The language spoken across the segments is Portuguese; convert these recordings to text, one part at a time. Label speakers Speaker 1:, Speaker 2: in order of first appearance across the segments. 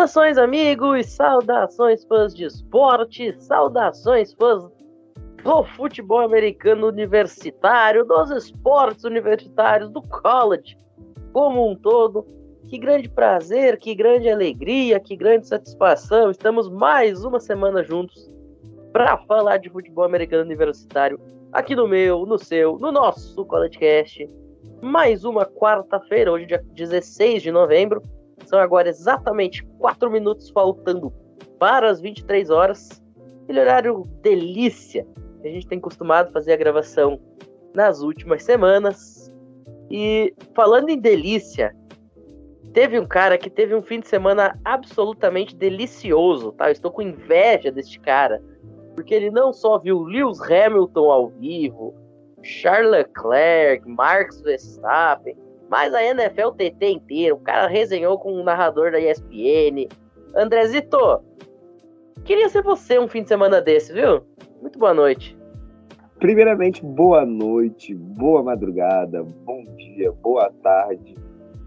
Speaker 1: Saudações, amigos! Saudações, fãs de esporte! Saudações, fãs do futebol americano universitário, dos esportes universitários, do college como um todo. Que grande prazer, que grande alegria, que grande satisfação. Estamos mais uma semana juntos para falar de futebol americano universitário aqui no meu, no seu, no nosso CollegeCast. Mais uma quarta-feira, hoje dia 16 de novembro. São agora exatamente 4 minutos faltando para as 23 horas. Aquele horário delícia a gente tem costumado fazer a gravação nas últimas semanas. E falando em delícia, teve um cara que teve um fim de semana absolutamente delicioso, tá? Eu estou com inveja deste cara, porque ele não só viu Lewis Hamilton ao vivo, Charles Leclerc, Marx Verstappen, mas a NFL TT inteira. O cara resenhou com o narrador da ESPN. Andrezito, queria ser você um fim de semana desse, viu? Muito boa noite.
Speaker 2: Primeiramente, boa noite, boa madrugada, bom dia, boa tarde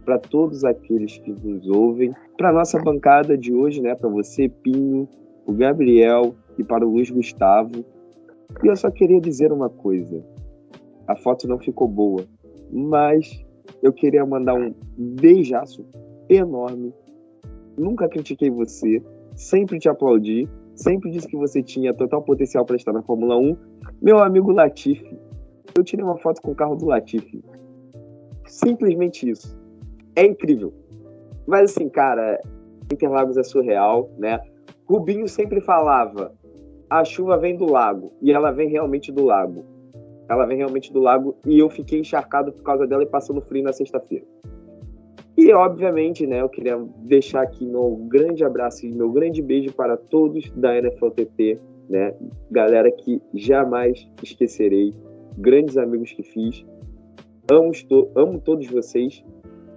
Speaker 2: para todos aqueles que nos ouvem. Para nossa bancada de hoje, né, para você, Pinho, o Gabriel e para o Luiz Gustavo. E eu só queria dizer uma coisa. A foto não ficou boa, mas eu queria mandar um beijaço enorme. Nunca critiquei você, sempre te aplaudi sempre disse que você tinha total potencial para estar na Fórmula 1. Meu amigo Latifi, eu tirei uma foto com o carro do Latifi. Simplesmente isso. É incrível. Mas assim, cara, Interlagos é surreal, né? Rubinho sempre falava: a chuva vem do lago. E ela vem realmente do lago. Ela vem realmente do lago. E eu fiquei encharcado por causa dela e passando frio na sexta-feira. E, obviamente, né, eu queria deixar aqui meu grande abraço e meu grande beijo para todos da NFLTP, né, galera que jamais esquecerei, grandes amigos que fiz. Amo, to amo todos vocês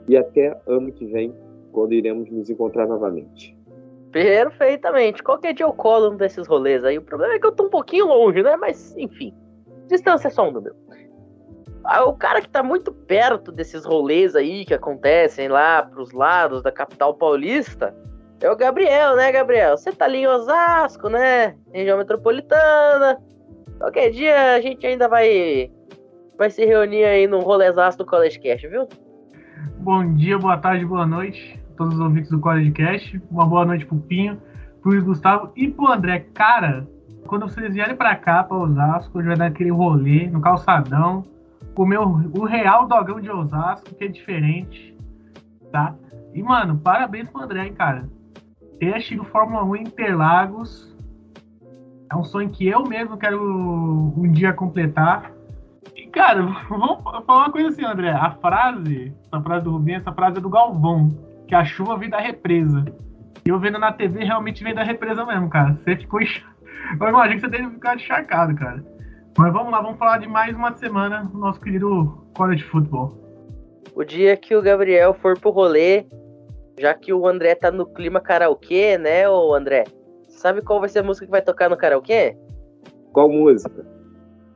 Speaker 2: e até ano que vem, quando iremos nos encontrar novamente.
Speaker 1: Perfeitamente. Qualquer dia eu colo um desses rolês aí. O problema é que eu tô um pouquinho longe, né? Mas, enfim. Distância é só um número. Ah, o cara que tá muito perto desses rolês aí que acontecem lá pros lados da capital paulista é o Gabriel, né, Gabriel? Você tá ali em Osasco, né? Região metropolitana. Qualquer dia a gente ainda vai vai se reunir aí no rolezaço do College Cast, viu?
Speaker 3: Bom dia, boa tarde, boa noite a todos os ouvintes do College Cast. Uma boa noite pro Pinho, pro Luiz Gustavo e pro André. Cara, quando vocês vierem pra cá, pra Osasco, a gente vai dar aquele rolê no calçadão comer o real dogão de Osasco, que é diferente, tá? E, mano, parabéns pro André, hein, cara. Ter assistido Fórmula 1 em Interlagos é um sonho que eu mesmo quero um dia completar. E, cara, vamos falar uma coisa assim, André. A frase, essa frase do Rubinho, essa frase é do Galvão, que a chuva vem da represa. E eu vendo na TV realmente vem da represa mesmo, cara. Você ficou. Eu imagino que você teve ficado encharcado, cara. Mas vamos lá, vamos falar de mais uma semana do nosso querido college football.
Speaker 1: O dia que o Gabriel for pro rolê, já que o André tá no clima karaokê, né, ô André? Sabe qual vai ser a música que vai tocar no karaokê?
Speaker 2: Qual música?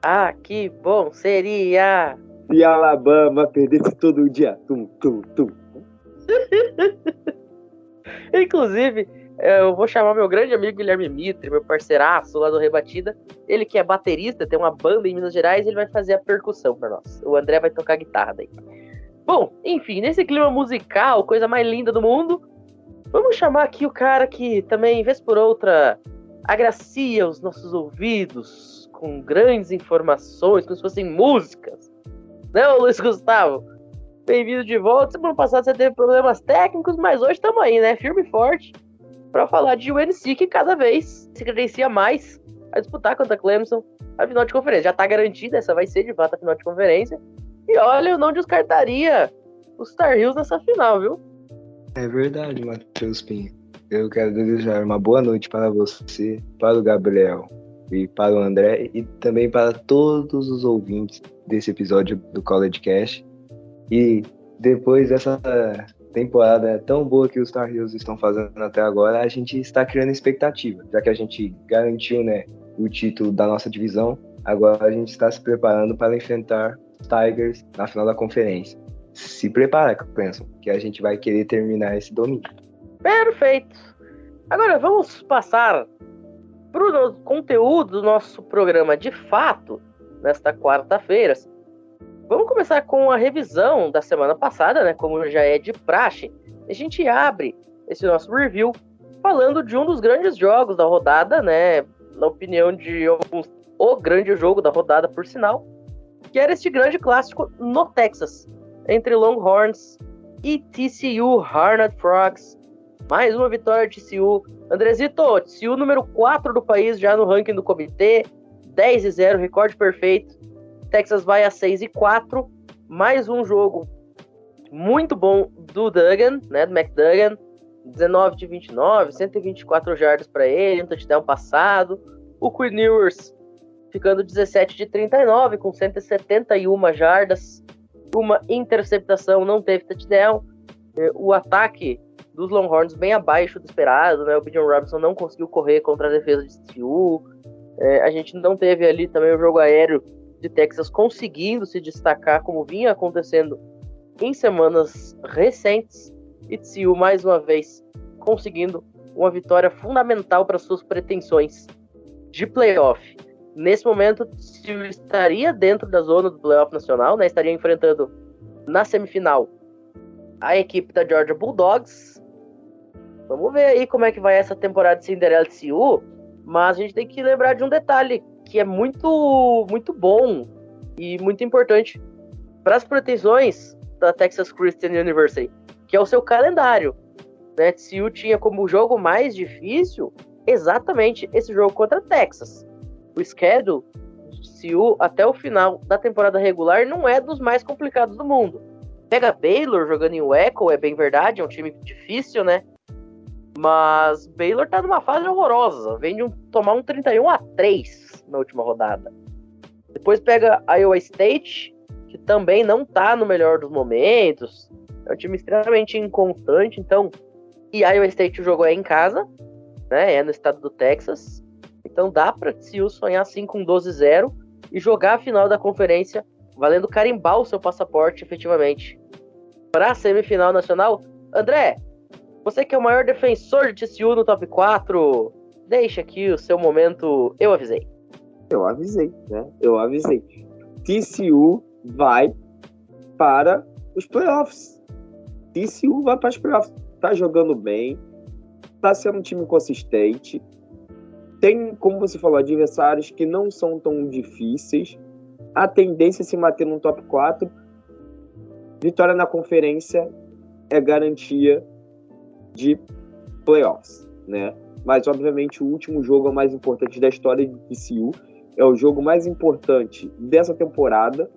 Speaker 1: Ah, que bom seria!
Speaker 2: Se Alabama perdesse todo dia. Tum, tum, tum.
Speaker 1: Inclusive, eu vou chamar meu grande amigo Guilherme Mitre, meu parceiraço lá do Rebatida. Ele que é baterista, tem uma banda em Minas Gerais, ele vai fazer a percussão para nós. O André vai tocar guitarra daí. Bom, enfim, nesse clima musical, coisa mais linda do mundo, vamos chamar aqui o cara que também, vez por outra, agracia os nossos ouvidos com grandes informações, como se fossem músicas. Né, Luiz Gustavo? Bem-vindo de volta. Semana passada você teve problemas técnicos, mas hoje estamos aí, né? Firme e forte para falar de UNC que cada vez se credencia mais a disputar contra a Clemson a final de conferência. Já está garantida, essa vai ser de fato a final de conferência. E olha, eu não descartaria os Star Heels nessa final, viu?
Speaker 4: É verdade, Matheus Pinho. Eu quero desejar uma boa noite para você, para o Gabriel e para o André e também para todos os ouvintes desse episódio do College Cash. E depois dessa temporada é tão boa que os Tar Heels estão fazendo até agora, a gente está criando expectativa, já que a gente garantiu, né, o título da nossa divisão. Agora a gente está se preparando para enfrentar os Tigers na final da conferência. Se prepara, Clemson, que a gente vai querer terminar esse domingo.
Speaker 1: Perfeito. Agora vamos passar para o conteúdo do nosso programa de fato, nesta quarta-feira. Vamos começar com a revisão da semana passada, né? Como já é de praxe. A gente abre esse nosso review falando de um dos grandes jogos da rodada, né? Na opinião de alguns, o grande jogo da rodada, por sinal, que era este grande clássico no Texas, entre Longhorns e TCU Harnett Frogs. Mais uma vitória de TCU. Andrezito, TCU número 4 do país já no ranking do comitê, 10 e 0, recorde perfeito. Texas vai a 6 e 4. Mais um jogo muito bom do Duggan, né, do McDuggan. 19 de 29, 124 jardas para ele, um touchdown passado. O Quinn Ewers ficando 17 de 39 com 171 jardas, uma interceptação, não teve touchdown. É, o ataque dos Longhorns bem abaixo do esperado, né? O Bijan Robinson não conseguiu correr contra a defesa de TCU. É, a gente não teve ali também o jogo aéreo de Texas conseguindo se destacar como vinha acontecendo em semanas recentes. E TCU mais uma vez conseguindo uma vitória fundamental para suas pretensões de playoff. Nesse momento, TCU estaria dentro da zona do playoff nacional, né? Estaria enfrentando na semifinal a equipe da Georgia Bulldogs. Vamos ver aí como é que vai essa temporada de Cinderela de TCU, mas a gente tem que lembrar de um detalhe que é muito muito bom e muito importante para as pretensões da Texas Christian University, que é o seu calendário. Né? TCU tinha como jogo mais difícil exatamente esse jogo contra Texas o schedule de CU até o final da temporada regular não é dos mais complicados do mundo. Pega Baylor jogando em Echo, é bem verdade, é um time difícil, né? Mas Baylor tá numa fase horrorosa, vem de um, tomar um 31 a 3 na última rodada. Depois pega Iowa State, que também não tá no melhor dos momentos. É um time extremamente inconstante, então. E Iowa State o jogo é em casa, né? É no estado do Texas. Então dá para TCU sonhar assim com 12-0 e jogar a final da conferência valendo carimbar o seu passaporte efetivamente para a semifinal nacional. André, você que é o maior defensor de TCU no top 4, deixa aqui o seu momento. Eu avisei.
Speaker 2: Eu avisei, né? Eu avisei. TCU vai para os playoffs. TCU vai para os playoffs. Tá jogando bem, tá sendo um time consistente, tem, como você falou, adversários que não são tão difíceis. A tendência é se manter no top 4. Vitória na conferência é garantia de playoffs, né? Mas, obviamente, o último jogo é o mais importante da história de TCU. É o jogo mais importante dessa temporada,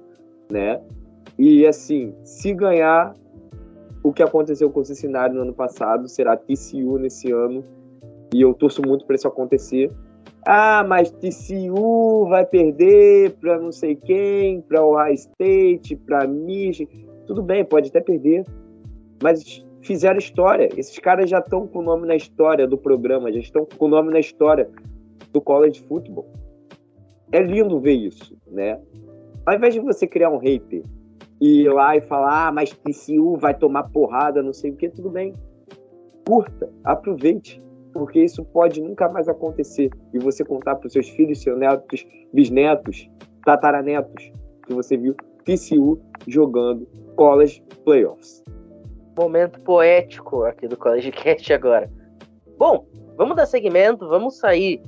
Speaker 2: né? E, assim, se ganhar o que aconteceu com o Cincinnati no ano passado, será TCU nesse ano e eu torço muito para isso acontecer. Ah, mas TCU vai perder para não sei quem, para Ohio State, para Michigan. Tudo bem, pode até perder. Mas fizeram história. Esses caras já estão com o nome na história do programa, já estão com o nome na história do college football. É lindo ver isso, né? Ao invés de você criar um hater e ir lá e falar, ah, mas TCU vai tomar porrada, não sei o que, tudo bem. Curta, aproveite porque isso pode nunca mais acontecer. E você contar para os seus filhos, seus netos, bisnetos, tataranetos, que você viu TCU jogando college playoffs.
Speaker 1: Momento poético aqui do College Cast agora. Bom, vamos dar segmento, vamos sair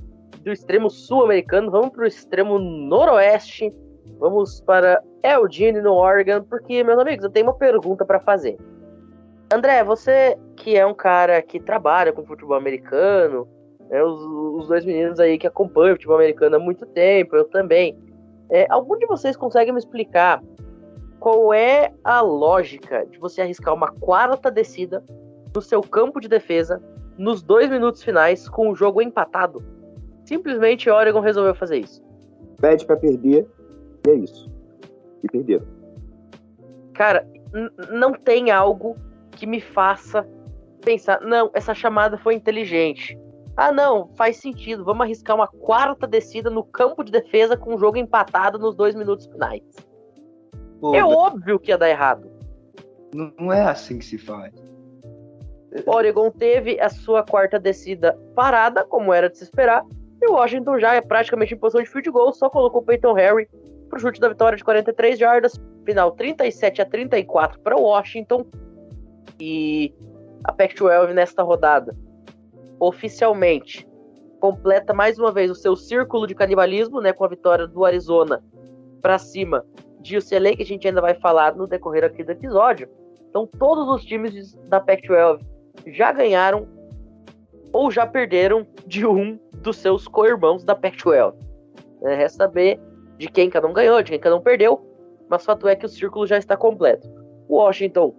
Speaker 1: do extremo sul-americano, vamos para o extremo noroeste, vamos para Eugene, no Oregon, porque, meus amigos, eu tenho uma pergunta para fazer. André, você que é um cara que trabalha com futebol americano, né, os, os, dois meninos aí que acompanham o futebol americano há muito tempo, eu também. É, algum de vocês consegue me explicar qual é a lógica de você arriscar uma quarta descida no seu campo de defesa nos dois minutos finais com o jogo empatado? Simplesmente Oregon resolveu fazer isso.
Speaker 2: Pede para perder, e é isso. E perderam.
Speaker 1: Cara, não tem algo que me faça pensar, não, essa chamada foi inteligente. Ah, não, faz sentido. Vamos arriscar uma quarta descida no campo de defesa com o jogo empatado nos dois minutos finais. Pô, é óbvio que ia dar errado.
Speaker 4: Não, não é assim que se faz.
Speaker 1: Oregon teve a sua quarta descida parada, como era de se esperar, e o Washington já é praticamente em posição de field goal, só colocou o Peyton Harry pro chute da vitória de 43 jardas, final 37 a 34 para Washington. E a Pac-12 nesta rodada oficialmente completa mais uma vez o seu círculo de canibalismo, né, com a vitória do Arizona para cima de UCLA, que a gente ainda vai falar no decorrer aqui do episódio. Então, todos os times da Pac-12 já ganharam ou já perderam de um dos seus co-irmãos da Pac-12. É, resta saber de quem cada um ganhou, de quem cada um perdeu, mas fato é que o círculo já está completo. Washington,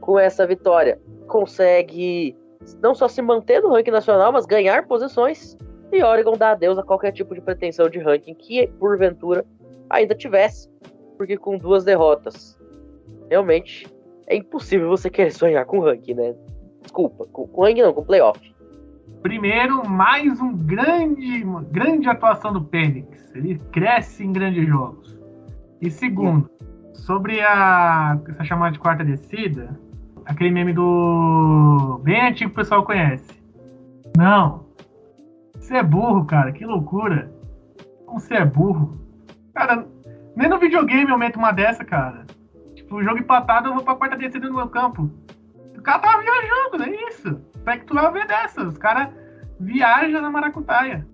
Speaker 1: com essa vitória, consegue não só se manter no ranking nacional, mas ganhar posições. E Oregon dá adeus a qualquer tipo de pretensão de ranking que, porventura, ainda tivesse, porque com duas derrotas, realmente é impossível você querer sonhar com ranking, né? Desculpa, com, com ranking não, com playoff.
Speaker 3: Primeiro, mais um grande, uma grande atuação do Penix. Ele cresce em grandes jogos. E segundo, sobre a essa chamada de quarta descida, aquele meme do bem antigo que o pessoal conhece. Não. Você é burro, cara. Que loucura. Como você é burro. Cara, nem no videogame eu meto uma dessa, cara. Tipo, o jogo empatado, eu vou pra quarta descida no meu campo. O cara tava viajando, não é isso. Pac-12 é dessa. Os caras viajam na maracutaia.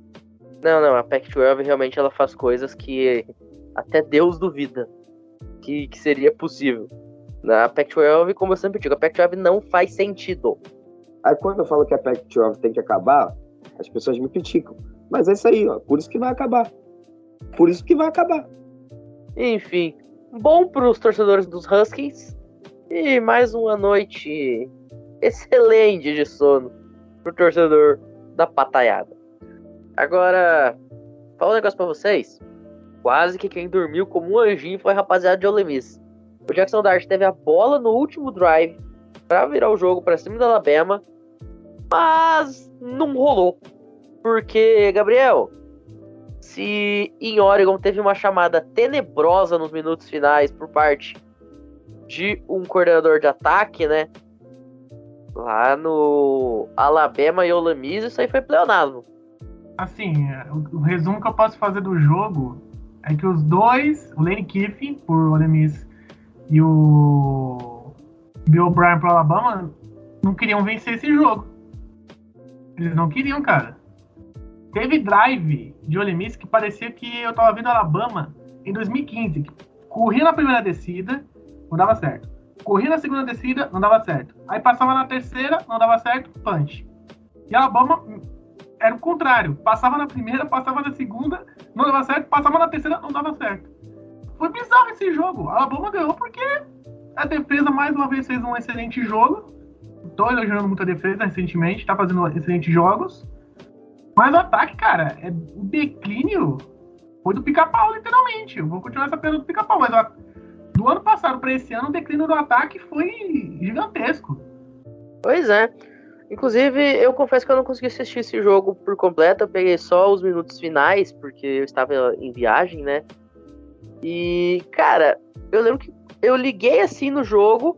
Speaker 1: Não, não. A Pac-12 realmente ela faz coisas que até Deus duvida que, que seria possível. Na Pac-12, como eu sempre digo, a Pac-12 não faz sentido.
Speaker 2: Aí quando eu falo que a Pac-12 tem que acabar, as pessoas me criticam. Mas é isso aí, ó. Por isso que vai acabar. Por isso que vai acabar.
Speaker 1: Enfim, bom para os torcedores dos Huskies e mais uma noite excelente de sono pro torcedor da pataiada. Agora, falar um negócio para vocês. Quase que quem dormiu como um anjinho foi a rapaziada de Ole Miss. O Jackson Dart teve a bola no último drive para virar o jogo para cima da Alabama, mas não rolou. Porque, Gabriel, se em Oregon teve uma chamada tenebrosa nos minutos finais por parte de um coordenador de ataque, né? Lá no Alabama e Ole Miss, isso aí foi pleonasmo.
Speaker 3: Assim, o, resumo que eu posso fazer do jogo é que os dois, o Lane Kiffin por Ole Miss e o Bill O'Brien pro Alabama não queriam vencer esse jogo. Eles não queriam, cara. Teve drive de Ole Miss que parecia que eu tava vendo Alabama em 2015. Corria na primeira descida, não dava certo. Corria na segunda descida, não dava certo. Aí passava na terceira, não dava certo, punch. E Alabama era o contrário. Passava na primeira, passava na segunda, não dava certo. Passava na terceira, não dava certo. Foi bizarro esse jogo. A Alabama ganhou porque a defesa mais uma vez fez um excelente jogo. Tô elogiando muito a defesa recentemente, tá fazendo excelentes jogos. Mas o ataque, cara, é, o declínio foi do pica-pau, literalmente. Eu vou continuar essa pergunta do pica-pau, mas ó, do ano passado para esse ano, o declínio do ataque foi gigantesco.
Speaker 1: Pois é. Inclusive, eu confesso que eu não consegui assistir esse jogo por completo. Eu peguei só os minutos finais, porque eu estava em viagem, né? E, cara, eu lembro que eu liguei assim no jogo,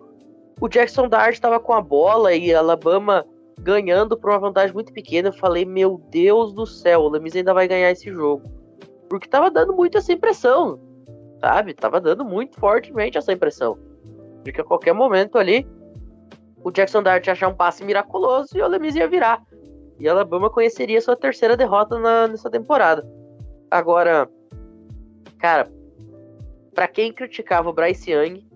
Speaker 1: o Jackson Dart estava com a bola e a Alabama ganhando por uma vantagem muito pequena. Eu falei, meu Deus do céu, o Lemis ainda vai ganhar esse jogo. Porque tava dando muito essa impressão, sabe? Tava dando muito fortemente essa impressão. De que a qualquer momento ali, o Jackson Dart ia achar um passe miraculoso e o Lemis ia virar. E Alabama conheceria sua terceira derrota na, nessa temporada. Agora, cara, para quem criticava o Bryce Young,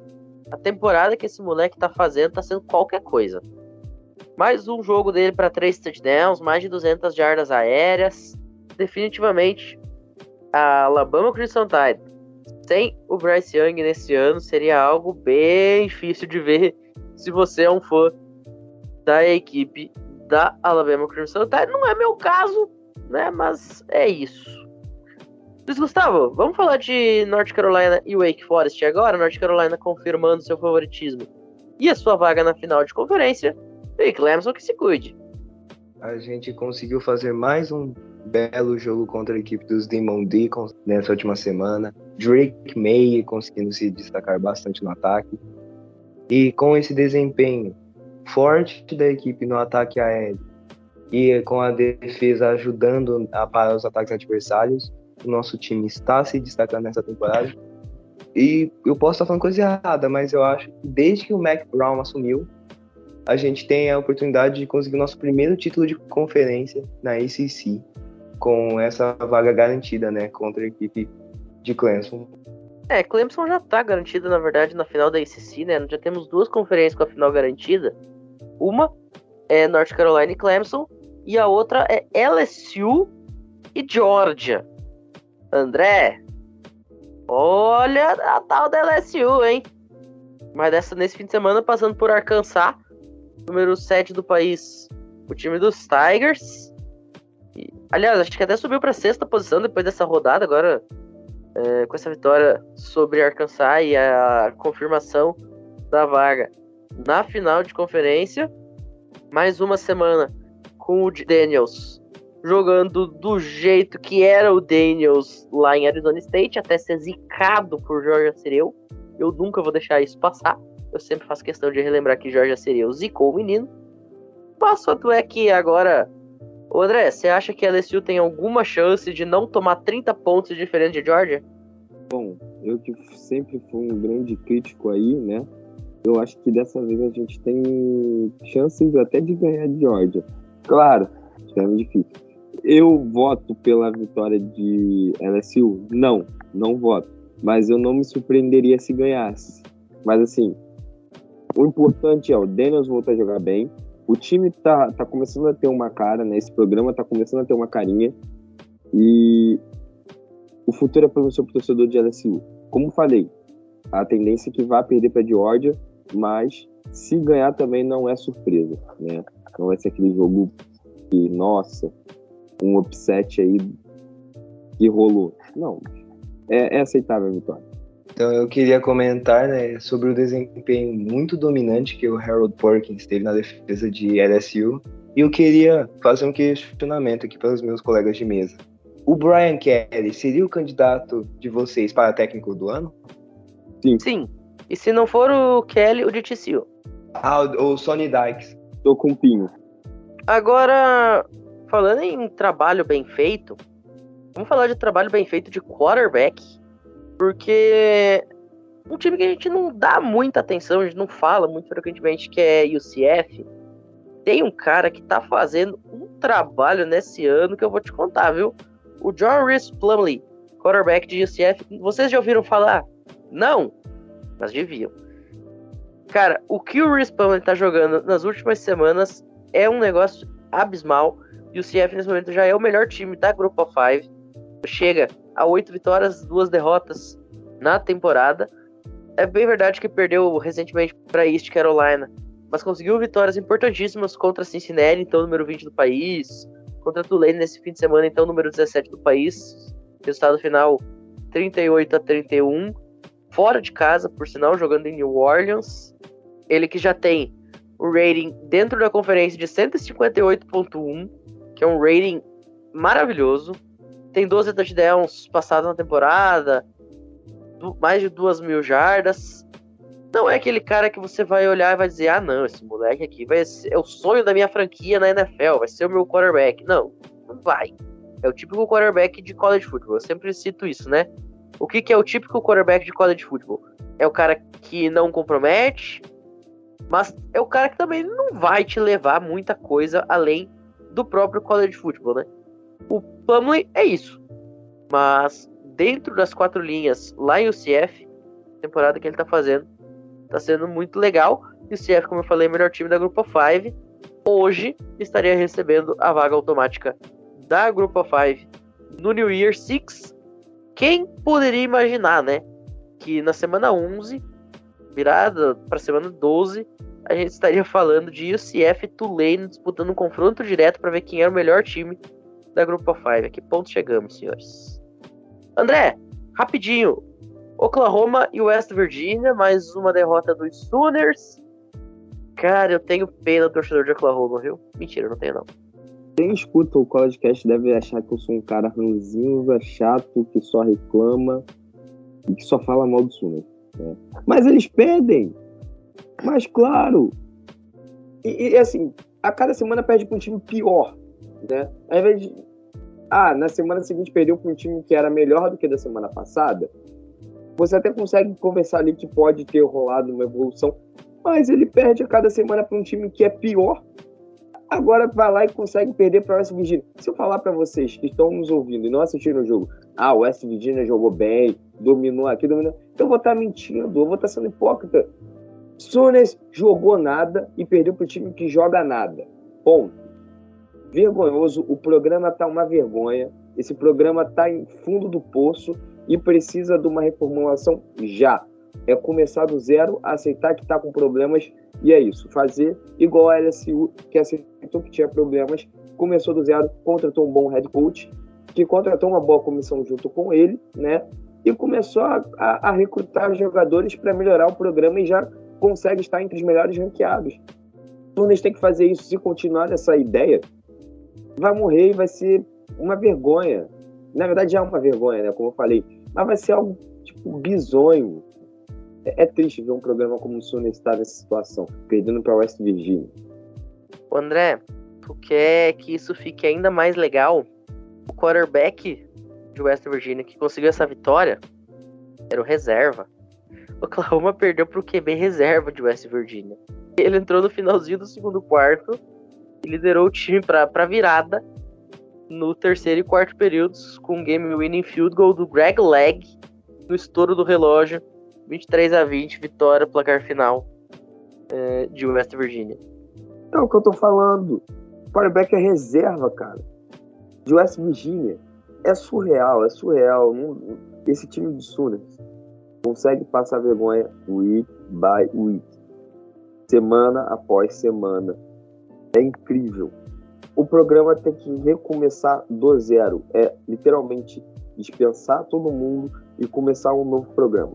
Speaker 1: a temporada que esse moleque tá fazendo tá sendo qualquer coisa. Mais um jogo dele para três touchdowns, mais de 200 jardas aéreas. Definitivamente, a Alabama Crimson Tide sem o Bryce Young nesse ano seria algo bem difícil de ver se você é um fã da equipe da Alabama Crimson Tide. Não é meu caso, né? Mas é isso. Luiz Gustavo, vamos falar de North Carolina e Wake Forest agora? North Carolina confirmando seu favoritismo e a sua vaga na final de conferência. E Clemson que se cuide.
Speaker 4: A gente conseguiu fazer mais um belo jogo contra a equipe dos Demon Deacons nessa última semana. Drake May conseguindo se destacar bastante no ataque. E com esse desempenho forte da equipe no ataque aéreo e com a defesa ajudando a parar os ataques adversários, o nosso time está se destacando nessa temporada. E eu posso estar falando coisa errada, mas eu acho que desde que o Mac Brown assumiu, a gente tem a oportunidade de conseguir o nosso primeiro título de conferência na ACC, com essa vaga garantida, né, contra a equipe de Clemson.
Speaker 1: É, Clemson já tá garantida, na verdade, na final da ACC, né? Já temos duas conferências com a final garantida. Uma é North Carolina e Clemson, e a outra é LSU e Georgia. André, olha a tal da LSU, hein? Mas dessa nesse fim de semana passando por Arkansas, número 7 do país, o time dos Tigers. Aliás, acho que até subiu para sexta posição depois dessa rodada, agora é, com essa vitória sobre Arkansas e a confirmação da vaga na final de conferência. Mais uma semana com o Daniels jogando do jeito que era o Daniels lá em Arizona State, até ser zicado por Jorge Cireu. Eu nunca vou deixar isso passar. Eu sempre faço questão de relembrar que Jorge Cireu zicou o menino. O fato é que agora André, você acha que a LSU tem alguma chance de não tomar 30 pontos de de Georgia?
Speaker 2: Bom, eu que sempre fui um grande crítico aí, né? Eu acho que dessa vez a gente tem chances até de ganhar de Georgia. Claro, é difícil. Eu voto pela vitória de LSU? Não, não voto. Mas eu não me surpreenderia se ganhasse. Mas assim, o importante é o Daniels voltar a jogar bem, o time tá, tá começando a ter uma cara, né? Esse programa tá começando a ter uma carinha. E o futuro é promissor pro torcedor de LSU. Como falei, a tendência é que vá perder para Georgia, mas se ganhar também não é surpresa, né? Não vai ser aquele jogo que, nossa, um upset aí que rolou. Não, é, é aceitável a vitória.
Speaker 4: Então eu queria comentar né, sobre o desempenho muito dominante que o Harold Perkins teve na defesa de LSU. E eu queria fazer um questionamento aqui para os meus colegas de mesa. O Brian Kelly seria o candidato de vocês para técnico do ano?
Speaker 1: Sim. Sim. E se não for o Kelly, o de TCU.
Speaker 4: Ah, o Sonny Dykes.
Speaker 2: Tô com o Pinho.
Speaker 1: Agora, falando em trabalho bem feito, vamos falar de trabalho bem feito de quarterback porque um time que a gente não dá muita atenção, a gente não fala muito frequentemente, que é UCF, tem um cara que tá fazendo um trabalho nesse ano que eu vou te contar, viu? O John Rhys Plumley, quarterback de UCF. Vocês já ouviram falar? Não, mas deviam. Cara, o que o Rhys Plumley tá jogando nas últimas semanas é um negócio abismal. E o UCF nesse momento já é o melhor time da Grupo 5. Chega a oito vitórias, duas derrotas na temporada. É bem verdade que perdeu recentemente para East Carolina, mas conseguiu vitórias importantíssimas contra Cincinnati, então número 20 do país, contra Tulane nesse fim de semana, então número 17 do país. Resultado final 38 a 31, fora de casa, por sinal, jogando em New Orleans. Ele que já tem o rating dentro da conferência de 158.1, que é um rating maravilhoso tem 12 touchdowns passados na temporada, mais de duas mil jardas. Não é aquele cara que você vai olhar e vai dizer: ah, não, esse moleque aqui vai ser, é o sonho da minha franquia na NFL, vai ser o meu quarterback. Não, não vai. É o típico quarterback de college football. Eu sempre cito isso, né? O que, que é o típico quarterback de college football? É o cara que não compromete, mas é o cara que também não vai te levar muita coisa além do próprio college football, né? O Plumlee é isso. Mas dentro das quatro linhas, lá em UCF, temporada que ele tá fazendo, tá sendo muito legal. E o CF, como eu falei, é o melhor time da Grupo 5. Hoje estaria recebendo a vaga automática da Grupo 5 no New Year 6. Quem poderia imaginar, né? Que na semana 11, virada para semana 12, a gente estaria falando de UCF e Tulane disputando um confronto direto para ver quem era o melhor time da Grupo 5. A que ponto chegamos, senhores? André, rapidinho. Oklahoma e West Virginia, mais uma derrota dos Sooners. Cara, eu tenho pena do torcedor de Oklahoma, viu? Mentira, não tenho não.
Speaker 2: Quem escuta o podcast deve achar que eu sou um cara ranzinza, chato, que só reclama e que só fala mal do Sooners. Né? Mas eles pedem! Mas claro! E, e, assim, a cada semana perde para um time pior, né? Ao invés de. Ah, na semana seguinte perdeu para um time que era melhor do que da semana passada. Você até consegue conversar ali que pode ter rolado uma evolução, mas ele perde a cada semana para um time que é pior. Agora vai lá e consegue perder para o West Virginia. Se eu falar para vocês que estão nos ouvindo e não assistiram o jogo, ah, o West Virginia jogou bem, dominou aqui, dominou. Eu vou estar tá mentindo, eu vou estar tá sendo hipócrita. Sones jogou nada e perdeu para o time que joga nada. Ponto. Vergonhoso, o programa tá uma vergonha. Esse programa tá em fundo do poço e precisa de uma reformulação já. É começar do zero, aceitar que está com problemas e é isso. Fazer igual a LSU, que aceitou que tinha problemas, começou do zero, contratou um bom head coach, que contratou uma boa comissão junto com ele, né? E começou a, a, a recrutar jogadores para melhorar o programa e já consegue estar entre os melhores ranqueados. Então, eles têm que fazer isso. Se continuar nessa ideia, vai morrer e vai ser uma vergonha. Na verdade, é uma vergonha, né? Como eu falei. Mas vai ser algo, tipo, bizonho. É, é triste ver um programa como o Suno estar nessa situação, perdendo para West Virginia.
Speaker 1: O André, tu quer que isso fique ainda mais legal? O quarterback de West Virginia que conseguiu essa vitória era o reserva. O Oklahoma perdeu pro QB reserva de West Virginia. Ele entrou no finalzinho do segundo quarto e liderou o time para virada no terceiro e quarto períodos com game winning field goal do Greg Legg no estouro do relógio, 23 a 20, vitória, placar final é, de West Virginia.
Speaker 2: É o que eu tô falando. O quarterback é reserva, cara. De West Virginia. É surreal, é surreal. Esse time de Sooners consegue passar vergonha week by week. Semana após semana. É incrível o programa tem que recomeçar do zero. É literalmente dispensar todo mundo e começar um novo programa.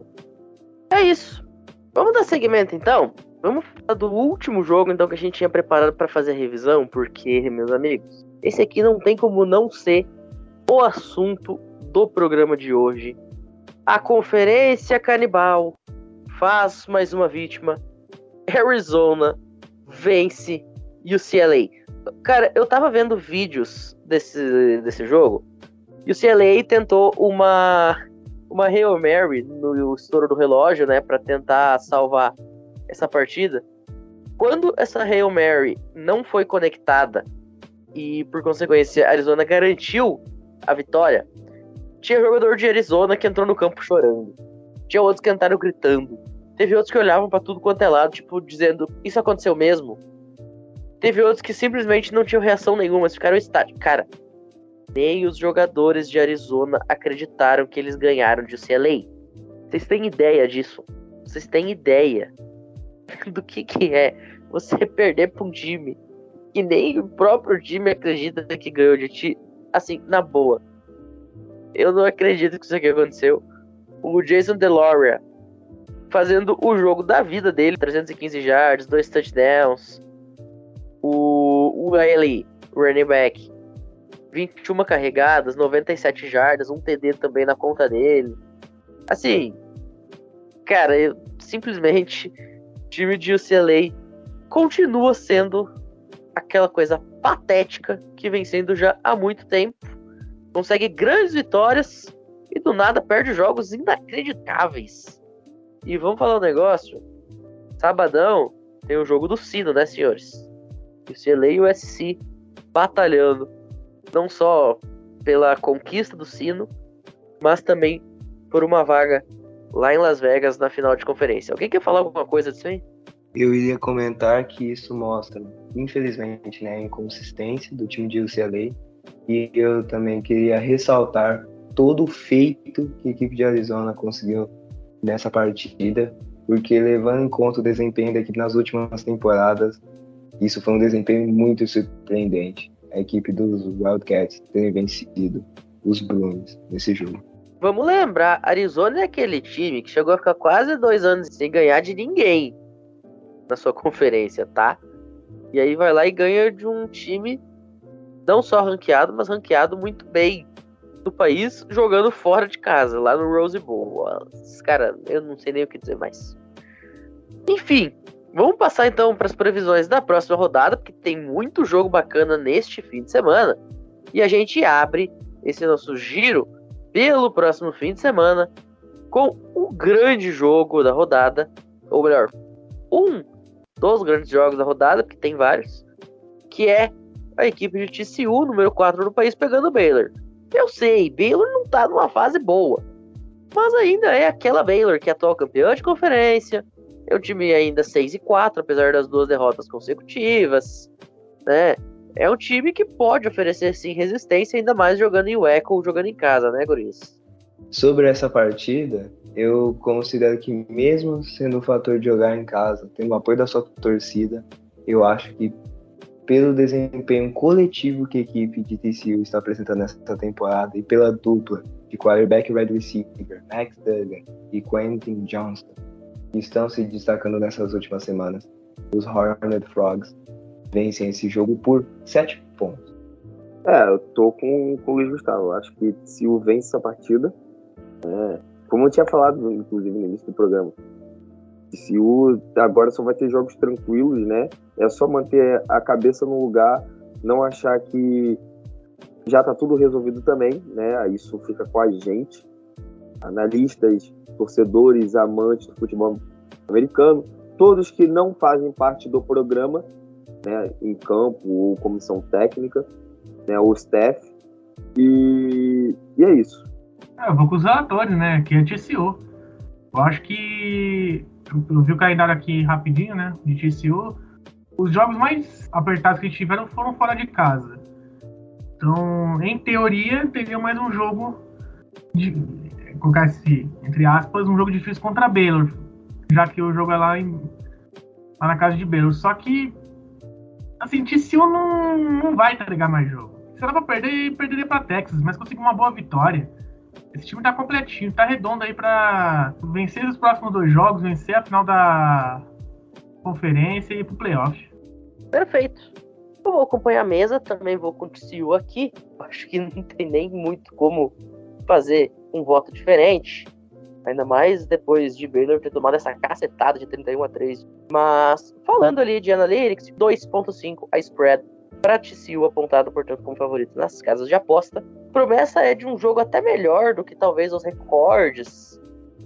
Speaker 1: É isso. Vamos dar segmento então? Vamos falar do último jogo então que a gente tinha preparado para fazer a revisão, porque, meus amigos, esse aqui não tem como não ser o assunto do programa de hoje. A Conferência Canibal faz mais uma vítima. Arizona vence UCLA. Cara, eu tava vendo vídeos desse, desse jogo e o CLA tentou uma uma Hail Mary no estouro do relógio, né, para tentar salvar essa partida. Quando essa Hail Mary não foi conectada e por consequência Arizona garantiu a vitória, tinha jogador de Arizona que entrou no campo chorando. Tinha outros que entraram gritando. Teve outros que olhavam para tudo quanto é lado, tipo, dizendo: Isso aconteceu mesmo? Teve outros que simplesmente não tinham reação nenhuma, ficaram estáticos. Cara, nem os jogadores de Arizona acreditaram que eles ganharam de CLA. Vocês têm ideia disso? Vocês têm ideia do que, que é você perder pra um time que nem o próprio time acredita que ganhou de ti? Assim, na boa. Eu não acredito que isso aqui aconteceu. O Jason Deloria fazendo o jogo da vida dele, 315 yards, dois touchdowns, o, ele, running back, 21 carregadas, 97 jardas, um TD também na conta dele. Assim, cara, eu, simplesmente time de UCLA continua sendo aquela coisa patética que vem sendo já há muito tempo. Consegue grandes vitórias e do nada perde jogos inacreditáveis. E vamos falar um negócio. Sabadão tem o jogo do sino, né, senhores? O CLA e o SC batalhando não só pela conquista do sino, mas também por uma vaga lá em Las Vegas na final de conferência. Alguém quer falar alguma coisa disso aí?
Speaker 4: Eu iria comentar que isso mostra, infelizmente, né, a inconsistência do time de UCLA e eu também queria ressaltar todo o feito que a equipe de Arizona conseguiu nessa partida, porque levando em conta o desempenho da equipe nas últimas temporadas, isso foi um desempenho muito surpreendente. A equipe dos Wildcats ter vencido os Bruins nesse jogo.
Speaker 1: Vamos lembrar, Arizona é aquele time que chegou a ficar quase dois anos sem ganhar de ninguém na sua conferência, tá? E aí vai lá e ganha de um time não só ranqueado, mas ranqueado muito bem do país, jogando fora de casa, lá no Rose Bowl. Cara, eu não sei nem o que dizer mais. Enfim, Vamos passar então para as previsões da próxima rodada, porque tem muito jogo bacana neste fim de semana. E a gente abre esse nosso giro pelo próximo fim de semana com o grande jogo da rodada, ou melhor, um dos grandes jogos da rodada, porque tem vários, que é a equipe de TCU, número 4 do país, pegando o Baylor. Eu sei, Baylor não tá numa fase boa, mas ainda é aquela Baylor que é atual campeã de conferência, é um time ainda 6 e 4, apesar das duas derrotas consecutivas, né? É um time que pode oferecer sim resistência, ainda mais jogando em Echo ou jogando em casa, né, Guris?
Speaker 4: Sobre essa partida, eu considero que mesmo sendo o fator de jogar em casa, tendo o apoio da sua torcida, eu acho que pelo desempenho coletivo que a equipe de TCU está apresentando nessa temporada e pela dupla de quarterback e wide receiver Max Duggan e Quentin Johnston, estão se destacando nessas últimas semanas, os Horned Frogs vencem esse jogo por 7 pontos.
Speaker 2: É, eu tô com, com o Luiz Gustavo. Acho que TCU vence essa partida. É, como eu tinha falado, inclusive, no início do programa, TCU agora só vai ter jogos tranquilos, né? É só manter a cabeça no lugar, não achar que já tá tudo resolvido também, né? Isso fica com a gente, analistas, torcedores, amantes do futebol americano, todos que não fazem parte do programa, né? Em campo ou comissão técnica, né? O staff. E, e é isso.
Speaker 3: É, eu vou com os relatórios, né? Que é TCU. Eu acho que eu vi o calendário aqui rapidinho, né? De TCU. Os jogos mais apertados que tiveram foram fora de casa. Então, em teoria, teria mais um jogo de colocar esse, entre aspas, um jogo difícil contra Baylor, já que o jogo é lá, em, lá na casa de Baylor. Só que, assim, TCU não, não vai entregar mais jogo. Se ela pra perder, perderia pra Texas, mas conseguir uma boa vitória. Esse time tá completinho, tá redondo aí pra vencer os próximos dois jogos, vencer a final da conferência e ir pro playoff.
Speaker 1: Perfeito. Eu vou acompanhar a mesa, também vou com o TCU aqui. Acho que não tem nem muito como fazer um voto diferente. Ainda mais depois de Baylor ter tomado essa cacetada de 31 a 3. Mas falando ali de Analytics, 2.5 a spread para TCU apontado, portanto, como favorito nas casas de aposta. Promessa é de um jogo até melhor do que talvez os recordes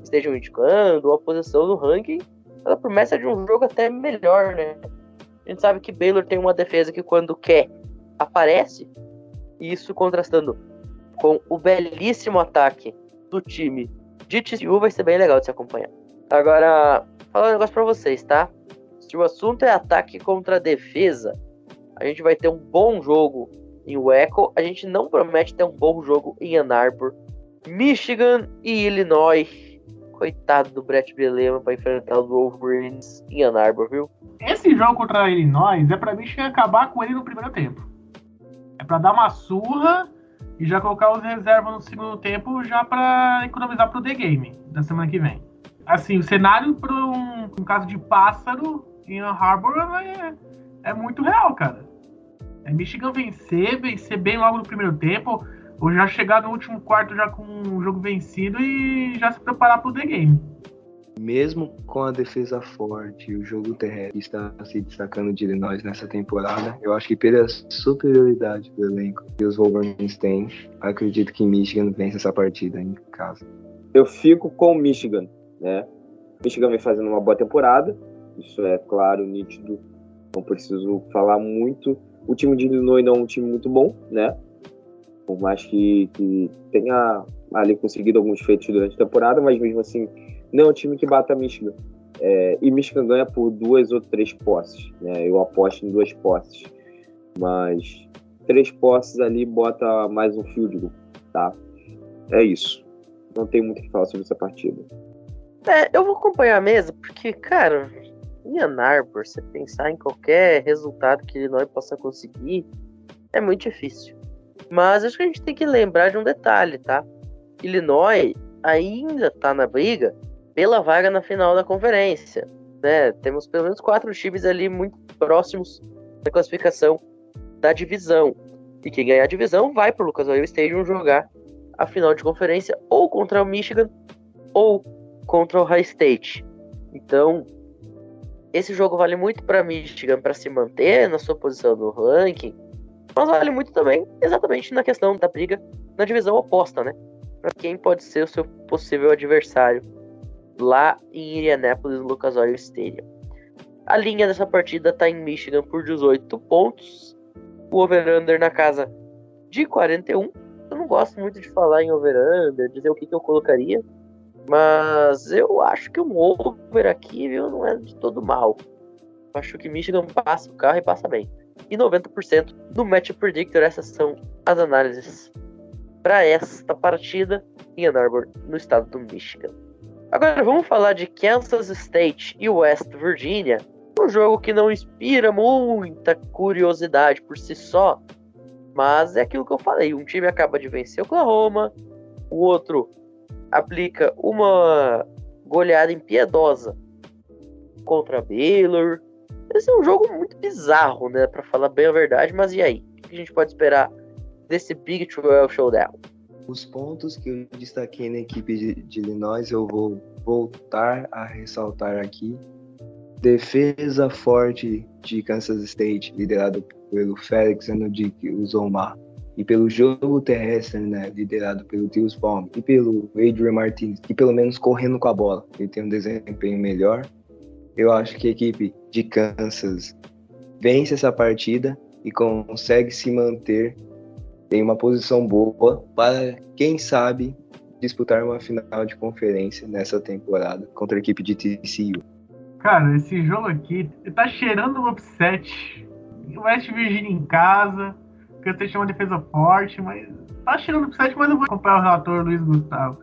Speaker 1: estejam indicando, ou a posição no ranking. A promessa é de um jogo até melhor, né? A gente sabe que Baylor tem uma defesa que quando quer aparece, e isso contrastando com o belíssimo ataque do time de TCU vai ser bem legal de se acompanhar. Agora, falar um negócio pra vocês, tá? Se o assunto é ataque contra defesa, a gente vai ter um bom jogo em Waco. A gente não promete ter um bom jogo em Ann Arbor. Michigan e Illinois. Coitado do Brett Bielema para enfrentar os Wolverines em Ann Arbor, viu?
Speaker 3: Esse jogo contra Illinois é para Michigan acabar com ele no primeiro tempo. É para dar uma surra e já colocar os reservas no segundo tempo já para economizar pro The Game da semana que vem. Assim, o cenário para um, um, caso de pássaro em Ann Arbor é, é muito real, cara. É Michigan vencer, vencer bem logo no primeiro tempo, ou já chegar no último quarto já com o jogo vencido e já se preparar pro The Game.
Speaker 4: Mesmo com a defesa forte e o jogo terrestre está se destacando de Illinois nessa temporada, eu acho que pela superioridade do elenco que os Wolverines têm, acredito que Michigan vence essa partida em casa.
Speaker 2: Eu fico com Michigan, né? Michigan vem fazendo uma boa temporada, isso é claro, nítido, não preciso falar muito. O time de Illinois não é um time muito bom, né? Por mais que, que tenha ali conseguido alguns feitos durante a temporada, mas mesmo assim não é um time que bata Michigan. É, e Michigan ganha por duas ou três posses. Né? Eu aposto em duas posses. Mas três posses ali bota mais um field goal, tá? É isso. Não tem muito o que falar sobre essa partida.
Speaker 1: É, eu vou acompanhar a mesa, porque, cara, em Ann Arbor, você pensar em qualquer resultado que Illinois possa conseguir, é muito difícil. Mas acho que a gente tem que lembrar de um detalhe, tá? Illinois ainda tá na briga pela vaga na final da conferência. Né? Temos pelo menos quatro times ali muito próximos da classificação da divisão. E quem ganhar a divisão vai para o Lucas Oil Stadium jogar a final de conferência ou contra o Michigan ou contra o High State. Então, esse jogo vale muito para Michigan para se manter na sua posição no ranking, mas vale muito também exatamente na questão da briga na divisão oposta, né? Para quem pode ser o seu possível adversário lá em Indianapolis, no Lucas Oil Stadium. A linha dessa partida está em Michigan por 18 pontos. O over-under na casa de 41. Eu não gosto muito de falar em over-under, dizer o que, que eu colocaria. Mas eu acho que um over aqui, viu, não é de todo mal. Acho que Michigan passa o carro e passa bem. E 90% no Match Predictor, essas são as análises para esta partida em Ann Arbor, no estado do Michigan. Agora vamos falar de Kansas State e West Virginia, um jogo que não inspira muita curiosidade por si só, mas é aquilo que eu falei: um time acaba de vencer Oklahoma, o outro aplica uma goleada impiedosa contra Baylor. Esse é um jogo muito bizarro, né? Para falar bem a verdade, mas e aí? O que a gente pode esperar desse Big 12 Showdown?
Speaker 4: Os pontos que eu destaquei na equipe de, de Illinois, eu vou voltar a ressaltar aqui. Defesa forte de Kansas State, liderado pelo Félix Anodic Uzomar, e pelo jogo terrestre, né, liderado pelo Tius Palm e pelo Adrian Martinez, que pelo menos correndo com a bola, ele tem um desempenho melhor. Eu acho que a equipe de Kansas vence essa partida e consegue se manter em uma posição boa para, quem sabe, disputar uma final de conferência nessa temporada contra a equipe de TCU.
Speaker 3: Cara, esse jogo aqui tá cheirando um upset. West Virginia em casa, Kansas State é uma defesa forte, mas tá cheirando upset, mas eu vou acompanhar o relator Luiz Gustavo.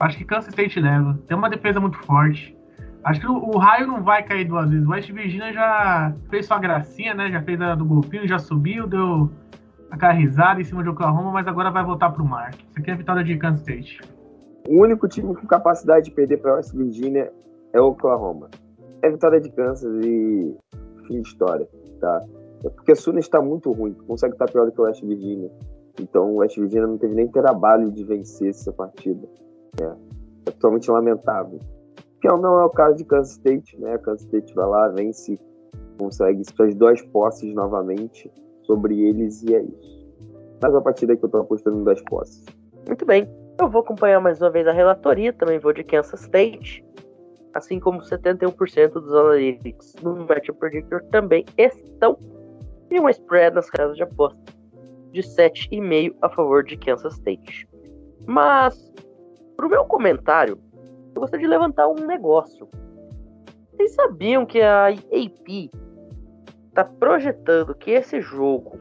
Speaker 3: Acho que Kansas State leva. Tem uma defesa muito forte. Acho que o, o, raio não vai cair duas vezes. O West Virginia já fez sua gracinha, né? Já fez a do golpinho, já subiu, deu aquela risada em cima de Oklahoma, mas agora vai voltar pro mar. Isso aqui é a vitória de Kansas State.
Speaker 2: O único time com capacidade de perder para West Virginia é o Oklahoma. É vitória de Kansas e fim de história, tá? É porque a Suna está muito ruim, consegue estar pior do que o West Virginia. Então o West Virginia não teve nem trabalho de vencer essa partida. É, é totalmente lamentável que não é o caso de Kansas State, né? Kansas State vai lá, vence, consegue suas duas posses novamente sobre eles e é isso. Mas a partida que eu tô apostando em duas posses.
Speaker 1: Muito bem. Eu vou acompanhar mais uma vez a relatoria, também vou de Kansas State. Assim como 71% dos analytics no Match Predictor também estão em uma spread nas casas de aposta de 7,5 a favor de Kansas State. Mas, pro meu comentário, eu gostaria de levantar um negócio. Vocês sabiam que a AP está projetando que esse jogo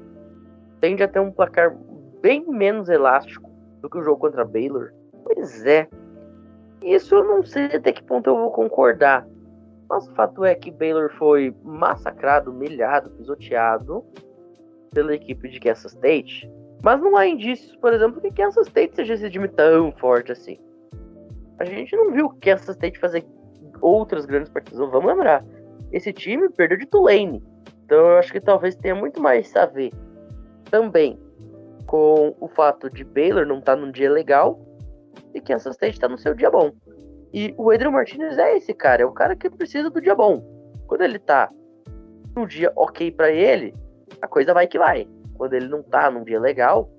Speaker 1: tende a ter um placar bem menos elástico do que o jogo contra Baylor? Pois é. Isso eu não sei até que ponto eu vou concordar. Mas o fato é que Baylor foi massacrado, humilhado, pisoteado pela equipe de Kansas State. Mas não há indícios, por exemplo, que Kansas State seja esse time tão forte assim a gente não viu Kansas State fazer outras grandes partidas. Vamos lembrar, esse time perdeu de Tulane. Então eu acho que talvez tenha muito mais a ver também com o fato de Baylor não estar tá num dia legal e Kansas State está no seu dia bom. E o Adrian Martinez é esse cara, é o cara que precisa do dia bom. Quando ele tá num dia ok para ele, a coisa vai que vai. Quando ele não tá num dia legal,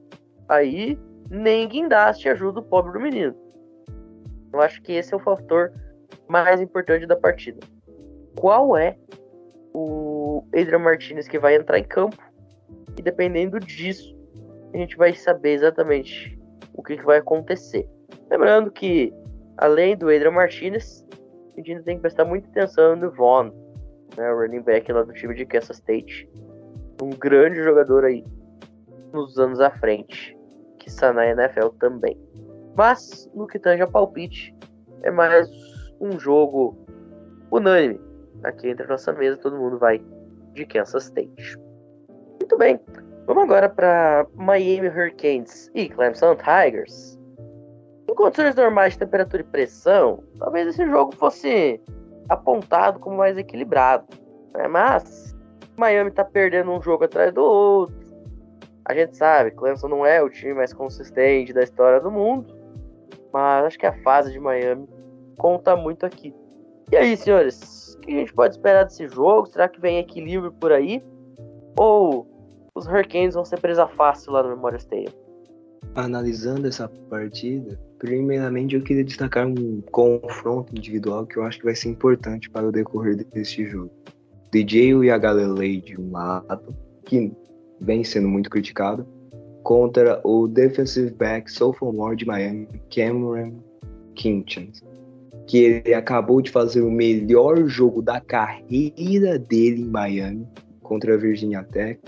Speaker 1: aí nem guindaste ajuda o pobre do menino. Eu acho que esse é o fator mais importante da partida. Qual é o Adrian Martinez que vai entrar em campo? E dependendo disso, a gente vai saber exatamente o que, que vai acontecer. Lembrando que, além do Adrian Martinez, a gente tem que prestar muita atenção no Vaughn, né, o running back lá do time de Kansas State. Um grande jogador aí nos anos à frente, que está na NFL também. Mas, no que tange a palpite, é mais um jogo unânime. Aqui entre a nossa mesa, todo mundo vai de Kansas State. Muito bem, vamos agora para Miami Hurricanes e Clemson Tigers. Em condições normais de temperatura e pressão, talvez esse jogo fosse apontado como mais equilibrado. Né? Mas Miami está perdendo um jogo atrás do outro. A gente sabe, Clemson não é o time mais consistente da história do mundo. Mas acho que a fase de Miami conta muito aqui. E aí, senhores? que a gente pode esperar desse jogo? Será que vem equilíbrio por aí? Ou os Hurricanes vão ser presa fácil lá no Memorial Stadium?
Speaker 4: Analisando essa partida, primeiramente eu queria destacar um confronto individual que eu acho que vai ser importante para o decorrer deste jogo. DJ e a Galilei de um lado, que vem sendo muito criticado, contra o defensive back sophomore de Miami, Cameron Kinchens, que ele acabou de fazer o melhor jogo da carreira dele em Miami contra a Virginia Tech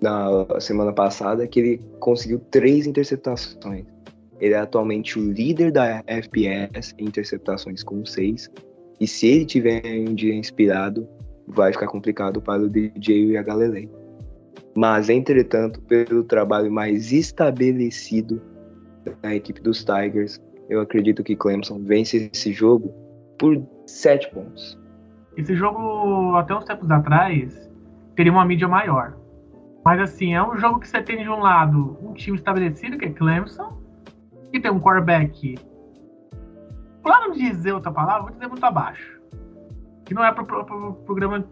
Speaker 4: na semana passada, que ele conseguiu três interceptações. Ele é atualmente o líder da FPS em interceptações com seis. E se ele tiver um dia inspirado, vai ficar complicado para o DJ e a Galilei. Mas, entretanto, pelo trabalho mais estabelecido da equipe dos Tigers, eu acredito que Clemson vence esse jogo por sete pontos.
Speaker 3: Esse jogo, até uns tempos atrás, teria uma mídia maior. Mas, assim, é um jogo que você tem de um lado um time estabelecido, que é Clemson, e tem um quarterback. Para não dizer outra palavra, vou dizer muito abaixo. Que não é para o programa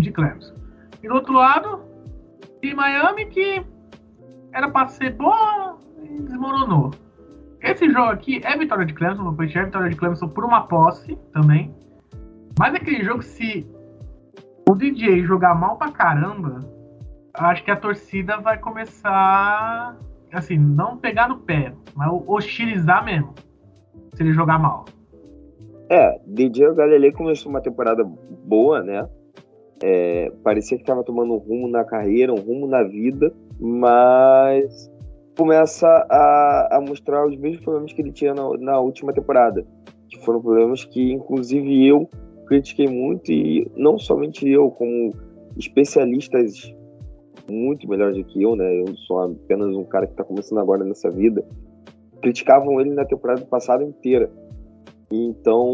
Speaker 3: de Clemson. E do outro lado, e Miami que era para ser bom e desmoronou. Esse jogo aqui é vitória de Clemson, vou é vitória de Clemson por uma posse também. Mas aquele jogo, se o DJ jogar mal pra caramba, acho que a torcida vai começar, assim, não pegar no pé, mas hostilizar mesmo, se ele jogar mal.
Speaker 2: É, DJ Galilei começou uma temporada boa, né? É, parecia que estava tomando um rumo na carreira, um rumo na vida, mas começa a, a mostrar os mesmos problemas que ele tinha na, na, última temporada, que foram problemas que, inclusive, eu critiquei muito, e não somente eu, como especialistas muito melhores do que eu, né? Eu sou apenas um cara que está começando agora nessa vida. Criticavam ele na temporada passada inteira. Então,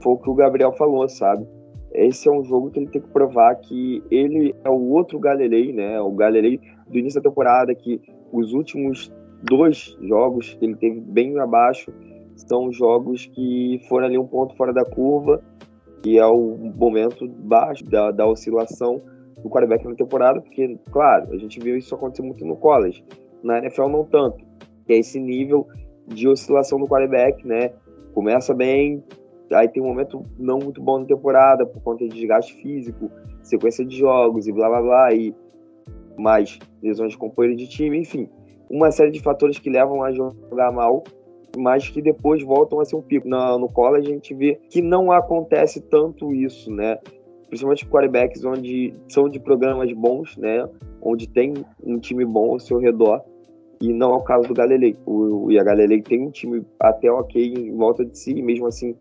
Speaker 2: foi o que o Gabriel falou, sabe? Esse é um jogo que ele tem que provar que ele é o outro Galilei, né? O Galilei do início da temporada, que os últimos dois jogos que ele teve bem abaixo são jogos que foram ali um ponto fora da curva e é o momento baixo da, da oscilação do quarterback na temporada, porque, claro, a gente viu isso acontecer muito no college, na NFL não tanto, que é esse nível de oscilação do quarterback, né? Começa bem, aí tem um momento não muito bom na temporada por conta de desgaste físico, sequência de jogos e blá blá blá, e mais lesões de companheiro de time, enfim, uma série de fatores que levam a jogar mal, mas que depois voltam a ser um pico. No, no college a gente vê que não acontece tanto isso, né? Principalmente quarterbacks onde são de programas bons, né? Onde tem um time bom ao seu redor. E não é o caso do Galilei. O, e a Galilei tem um time até ok em volta de si, e mesmo assim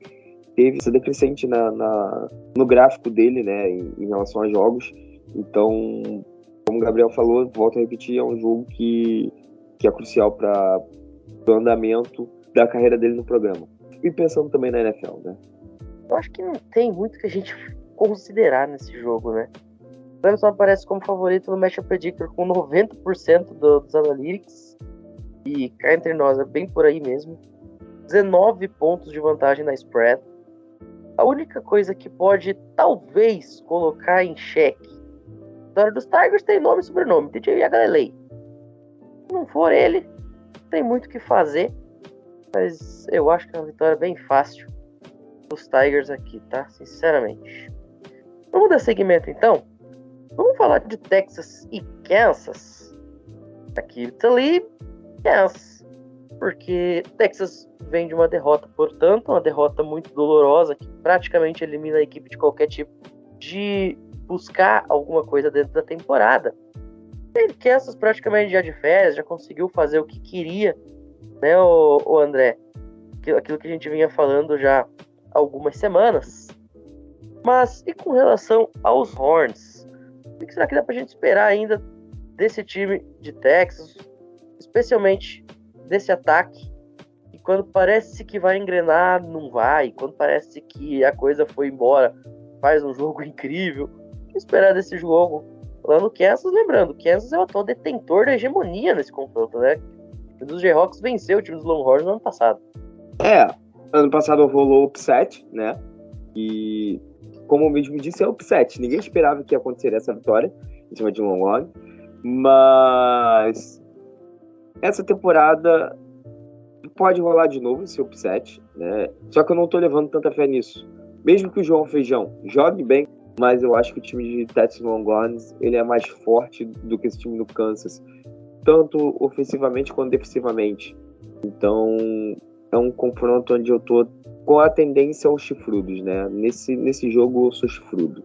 Speaker 2: teve essa decrescente na, na, no gráfico dele, né, em, em, relação a jogos. Então, como o Gabriel falou, volto a repetir, é um jogo que, que é crucial para o andamento da carreira dele no programa. E pensando também na NFL, né?
Speaker 1: Eu acho que não tem muito que a gente considerar nesse jogo, né? O Clemson aparece como favorito no Matchup Predictor com 90% do, dos analytics. E cá entre nós, é bem por aí mesmo. 19 pontos de vantagem na spread. A única coisa que pode talvez colocar em xeque a história dos Tigers tem nome e sobrenome, DJ Yagalelei. Se não for ele, tem muito o que fazer, mas eu acho que é uma vitória bem fácil dos Tigers aqui, tá? Sinceramente. Vamos dar segmento então? Vamos falar de Texas e Kansas. Aqui, ali, Kansas. Porque Texas vem de uma derrota, portanto, uma derrota muito dolorosa que praticamente elimina a equipe de qualquer tipo de buscar alguma coisa dentro da temporada. Ele Kansas praticamente já de férias, já conseguiu fazer o que queria, né, o, o André? Aquilo que a gente vinha falando já há algumas semanas. Mas e com relação aos Horns? O que será que dá pra gente esperar ainda desse time de Texas, especialmente desse ataque quando parece que vai engrenar, não vai. Quando parece que a coisa foi embora, faz um jogo incrível. O que esperar desse jogo? Lá no Kansas, lembrando, Kansas é o atual detentor da hegemonia nesse confronto, né? O dos Jayhawks venceu o time dos Longhorns no ano passado.
Speaker 2: É, ano passado rolou upset, né? E, como eu mesmo disse, é upset. Ninguém esperava que ia acontecer essa vitória em cima de Longhorn. Mas essa temporada pode rolar de novo esse upset, né? Só que eu não tô levando tanta fé nisso. Mesmo que o João Feijão jogue bem, mas eu acho que o time de Texas Longhorns ele é mais forte do que esse time do Kansas, tanto ofensivamente quanto defensivamente. Então é um confronto onde eu tô com a tendência aos chifrudos, né? Nesse, nesse jogo eu sou chifrudo.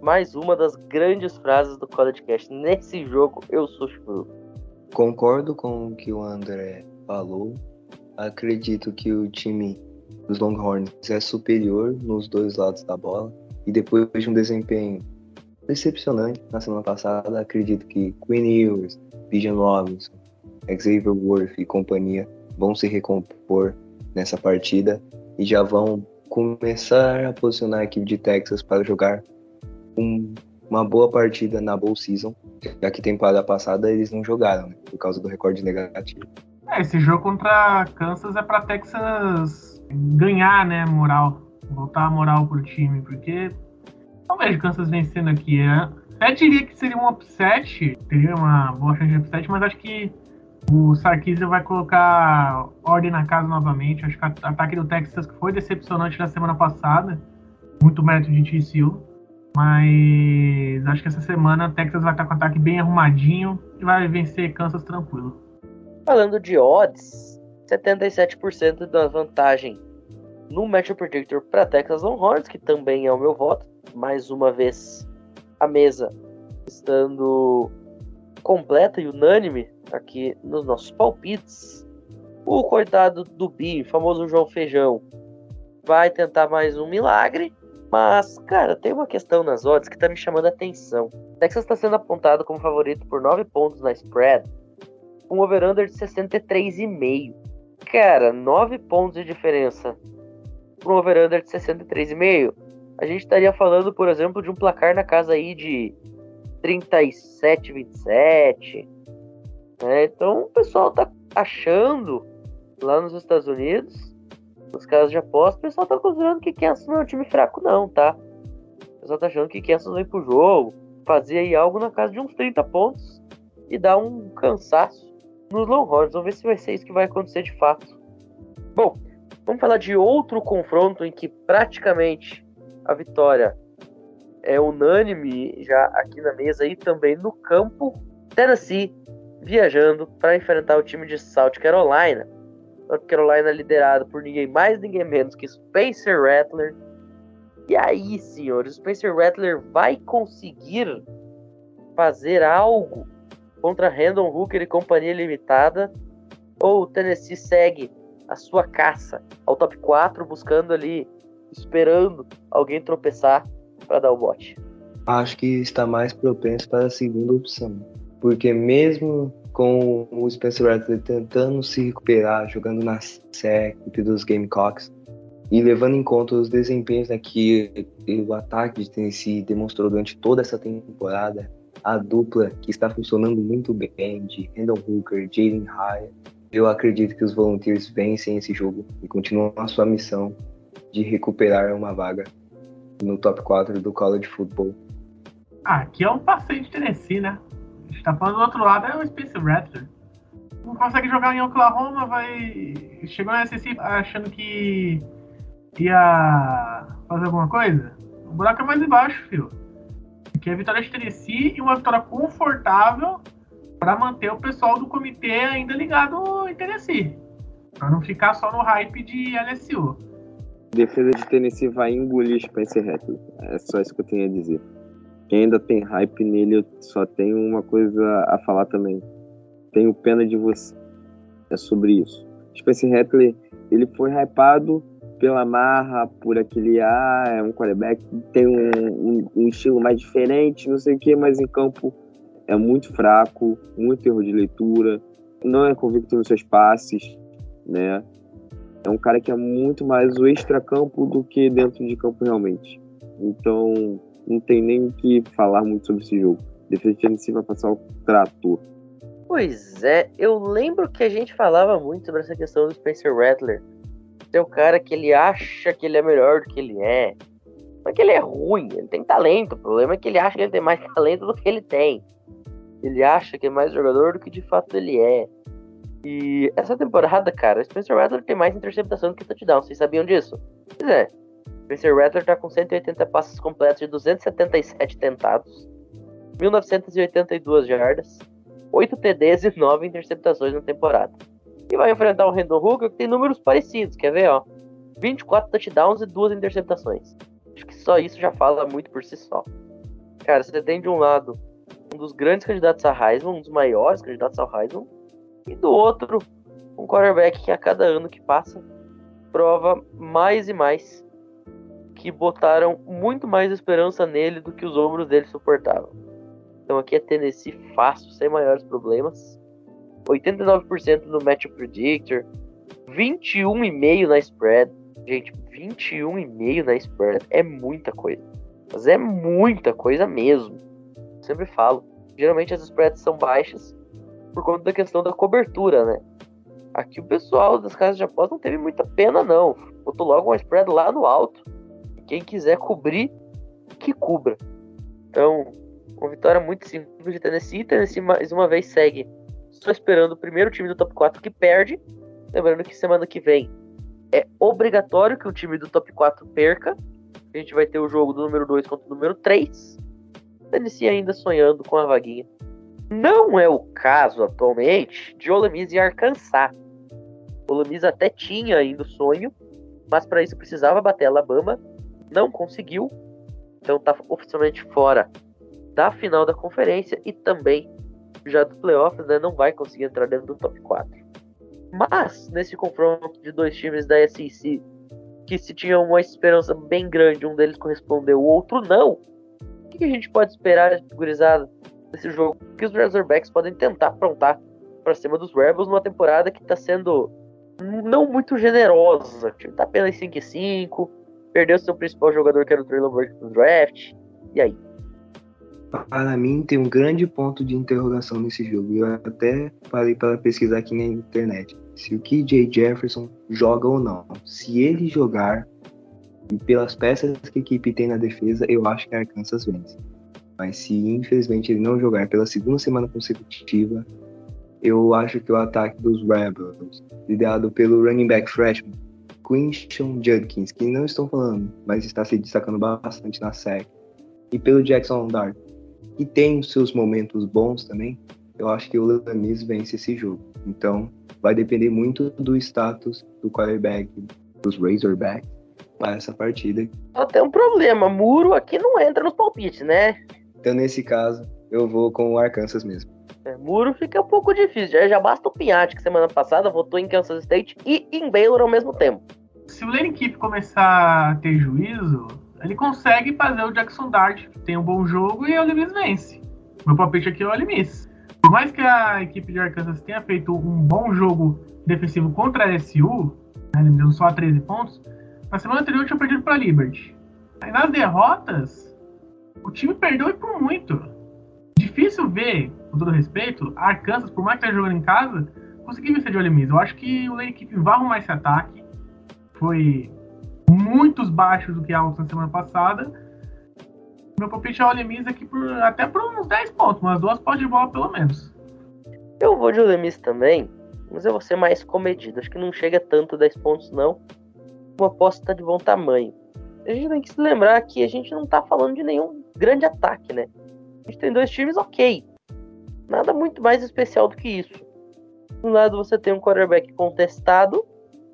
Speaker 1: Mais uma das grandes frases do College Cast. Nesse jogo eu sou chifrudo.
Speaker 4: Concordo com o que o André falou. Acredito que o time dos Longhorns é superior nos dois lados da bola. E depois de um desempenho decepcionante na semana passada, acredito que Quinn Ewers, Bijan Robinson, Xavier Worth e companhia vão se recompor nessa partida e já vão começar a posicionar a equipe de Texas para jogar um, uma boa partida na Bowl Season, já que temporada passada eles não jogaram, né, por causa do recorde negativo.
Speaker 3: É, esse jogo contra Kansas é para Texas ganhar, né, moral, voltar a moral pro time, porque não vejo Kansas vencendo aqui. É, até diria que seria um upset, teria uma boa chance de upset, mas acho que o Sarkisian vai colocar ordem na casa novamente. Acho que o ataque do Texas foi decepcionante na semana passada. Muito mérito de TCU. Mas acho que essa semana Texas vai estar com o ataque bem arrumadinho e vai vencer Kansas tranquilo.
Speaker 1: Falando de odds, 77% da vantagem no Match Predictor para Texas Longhorns, que também é o meu voto. Mais uma vez, a mesa estando completa e unânime aqui nos nossos palpites. O coitado do Bi, famoso João Feijão, vai tentar mais um milagre. Mas, cara, tem uma questão nas odds que tá me chamando a atenção. Texas está sendo apontado como favorito por 9 pontos na spread, com um over-under de 63,5. Cara, 9 pontos de diferença para um over-under de 63,5. A gente estaria falando, por exemplo, de um placar na casa aí de 37, 27. Né? Então o pessoal tá achando lá nos Estados Unidos, nos casos de aposta, o pessoal tá considerando que Kansas não é um time fraco, não, tá? O pessoal tá achando que Kansas vem pro jogo, fazer aí algo na casa de uns 30 pontos e dar um cansaço nos Longhorns. Vamos ver se vai ser isso que vai acontecer de fato. Bom, vamos falar de outro confronto em que praticamente a vitória é unânime já aqui na mesa e também no campo. Tennessee viajando para enfrentar o time de South Carolina. South Carolina liderado por ninguém mais, ninguém menos que Spencer Rattler. E aí, senhores, Spencer Rattler vai conseguir fazer algo contra Randall Hooker e companhia limitada? Ou o Tennessee segue a sua caça ao top 4, buscando ali, esperando alguém tropeçar para dar o bote?
Speaker 4: Acho que está mais propenso para a segunda opção. Porque mesmo com o Spencer Rattler tentando se recuperar, jogando na equipe dos Gamecocks, e levando em conta os desempenhos né, que o ataque de Tennessee demonstrou durante toda essa temporada, a dupla que está funcionando muito bem de Randall Hooker, Jalen Hyatt, eu acredito que os Volunteers vencem esse jogo e continuam a sua missão de recuperar uma vaga no top 4 do college football.
Speaker 3: Ah, aqui é um passeio de Tennessee, né? A gente tá falando do outro lado, é o Spencer Rattler. Não consegue jogar em Oklahoma, vai. Chegou na SEC achando que ia fazer alguma coisa? O buraco é mais embaixo, filho. Aqui é vitória de Tennessee e uma vitória confortável para manter o pessoal do comitê ainda ligado em Tennessee. Para não ficar só no hype de LSU
Speaker 2: defesa de Tennessee vai engolir Spencer Rattler. É só isso que eu tenho a dizer. Quem ainda tem hype nele, eu só tenho uma coisa a falar também. Tenho pena de você. É sobre isso. Spencer Rattler, ele foi hypado pela marra, por aquele ah, é um quarterback tem um, um, um estilo mais diferente, não sei o que, mas em campo é muito fraco, muito erro de leitura, não é convicto nos seus passes, né? é um cara que é muito mais o extracampo do que dentro de campo realmente. Então, não tem nem o que falar muito sobre esse jogo. Defesa de Tennessee vai passar o trator.
Speaker 1: Pois é, eu lembro que a gente falava muito sobre essa questão do Spencer Rattler. é o cara que ele acha que ele é melhor do que ele é. Não é que ele é ruim, ele tem talento. O problema é que ele acha que ele tem mais talento do que ele tem. Ele acha que é mais jogador do que de fato ele é. E essa temporada, cara, o Spencer Rattler tem mais interceptação do que touchdown. Vocês sabiam disso? Pois é. Spencer Rattler tá com 180 passes completos de 277 tentados, 1982 jardas, 8 TDs e 9 interceptações na temporada. E vai enfrentar o Randall Hooker que tem números parecidos, quer ver, ó? 24 touchdowns e 2 interceptações. Acho que só isso já fala muito por si só. Cara, você tem de um lado um dos grandes candidatos a Heisman, um dos maiores candidatos ao Heisman, e do outro, um quarterback que a cada ano que passa prova mais e mais que botaram muito mais esperança nele do que os ombros dele suportavam. Então aqui é Tennessee fácil, sem maiores problemas. 89% no Match Predictor, 21,5 na spread. Gente, 21,5 na spread é muita coisa. Mas é muita coisa mesmo. sempre falo. Geralmente as spreads são baixas por conta da questão da cobertura, né? Aqui o pessoal das casas de aposta não teve muita pena, não. Botou logo uma spread lá no alto. Quem quiser cobrir, que cubra. Então, uma vitória muito simples de Tennessee. Tennessee mais uma vez segue só esperando o primeiro time do top 4 que perde. Lembrando que semana que vem é obrigatório que o time do top 4 perca. A gente vai ter o jogo do número 2 contra o número 3. Tennessee ainda sonhando com a vaguinha. Não é o caso atualmente de Ole Miss e Arkansas. Ole Miss até tinha ainda o sonho, mas para isso precisava bater Alabama, não conseguiu. Então está oficialmente fora da final da conferência e também já do playoffs, né, não vai conseguir entrar dentro do top 4. Mas nesse confronto de dois times da SEC que se tinha uma esperança bem grande, um deles correspondeu, o outro não. O que a gente pode esperar, gurizada, nesse jogo que os Razorbacks podem tentar aprontar para cima dos Rebels numa temporada que está sendo não muito generosa. O time tá apenas 5 5 perdeu seu principal jogador, que era o Traylon Burke no draft. E aí?
Speaker 4: Para mim, tem um grande ponto de interrogação nesse jogo. Eu até falei para pesquisar aqui na internet. Se o KJ Jefferson joga ou não. Se ele jogar, e pelas peças que a equipe tem na defesa, eu acho que a Arkansas vence. Mas se infelizmente ele não jogar pela segunda semana consecutiva, eu acho que o ataque dos Rebels, liderado pelo running back freshman Quinton Judkins, que não estou falando, mas está se destacando bastante na série, e pelo Jackson Dart, que tem os seus momentos bons também, eu acho que o Lamis vence esse jogo. Então, vai depender muito do status do quarterback, dos Razorbacks, para essa partida.
Speaker 1: Só tem um problema, muro aqui não entra nos palpites, né?
Speaker 4: Então, nesse caso, eu vou com o Arkansas mesmo.
Speaker 1: É, muro fica um pouco difícil. Já, já basta o Pinhatti, que semana passada votou em Kansas State e em Baylor ao mesmo tempo.
Speaker 3: Se o Lane começar a ter juízo, ele consegue fazer o Jackson Dart, que tem um bom jogo, e o Ole vence. Meu palpite aqui é o Ole. Por mais que a equipe de Arkansas tenha feito um bom jogo defensivo contra a SU, né, ele deu só 13 pontos, na semana anterior tinha perdido para a Liberty. Aí nas derrotas, o time perdeu e por muito. Difícil ver, com todo respeito, a Arkansas, por mais que esteja jogando em casa, conseguir vencer de Ole Miss. Eu acho que o Lane Keep vai arrumar esse ataque. Foi muitos baixos do que altos na semana passada. Meu palpite é o Ole Miss aqui por, até por uns 10 pontos, umas duas pós de bola pelo menos.
Speaker 1: Eu vou de Ole Miss também, mas eu vou ser mais comedido. Acho que não chega tanto a 10 pontos, não. Uma aposta tá de bom tamanho. A gente tem que se lembrar que a gente não tá falando de nenhum grande ataque, né? A gente tem dois times ok. Nada muito mais especial do que isso. De um lado você tem um quarterback contestado,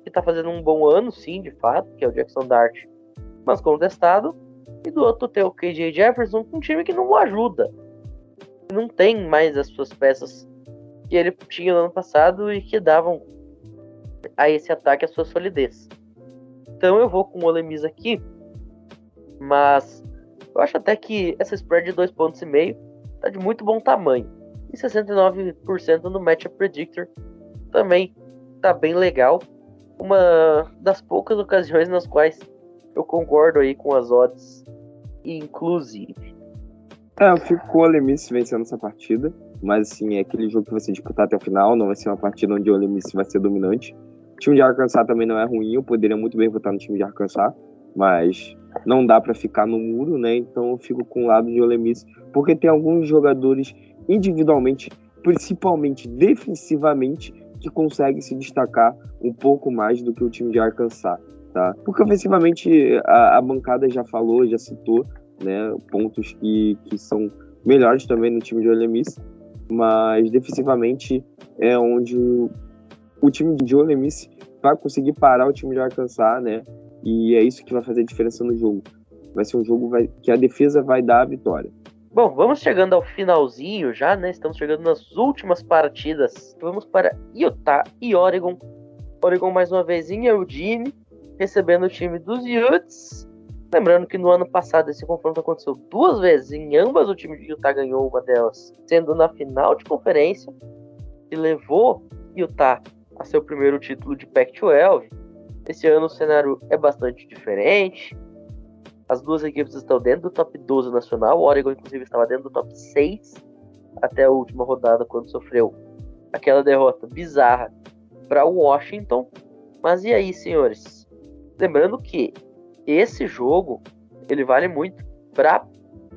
Speaker 1: que tá fazendo um bom ano, sim, de fato, que é o Jackson Dart, mas contestado. E do outro tem o KJ Jefferson, um time que não o ajuda. Não tem mais as suas peças que ele tinha no ano passado e que davam a esse ataque a sua solidez. Então eu vou com o Ole Miss aqui, mas eu acho até que essa spread de 2,5 pontos e meio tá de muito bom tamanho. E 69% no Matchup Predictor também tá bem legal. Uma das poucas ocasiões nas quais eu concordo aí com as odds, inclusive.
Speaker 2: É, eu fico com o Ole Miss vencendo essa partida, mas assim, é aquele jogo que ser disputar até o final, não vai ser uma partida onde o Ole Miss vai ser dominante. time de Arkansas também não é ruim, eu poderia muito bem votar no time de Arkansas, mas não dá para ficar no muro, né? Então eu fico com o lado de Ole Miss, porque tem alguns jogadores individualmente, principalmente defensivamente, que conseguem se destacar um pouco mais do que o time de Arkansas, tá? Porque ofensivamente a, a bancada já falou, já citou, né? Pontos que, que são melhores também no time de Ole Miss, mas defensivamente é onde o, o time de Ole Miss vai conseguir parar o time de Arkansas, né? E é isso que vai fazer a diferença no jogo. Vai ser um jogo vai, que a defesa vai dar a vitória.
Speaker 1: Bom, vamos chegando ao finalzinho já, né? Estamos chegando nas últimas partidas. Vamos para Utah e Oregon. Oregon mais uma vez em Eugene, recebendo o time dos Utes. Lembrando que no ano passado esse confronto aconteceu duas vezes. Em ambas o time de Utah ganhou uma delas, sendo na final de conferência, e levou Utah a seu primeiro título de Pac-12. Esse ano o cenário é bastante diferente. As duas equipes estão dentro do top 12 nacional. O Oregon, inclusive, estava dentro do top 6 até a última rodada, quando sofreu aquela derrota bizarra para o Washington. Mas e aí, senhores? Lembrando que esse jogo ele vale muito para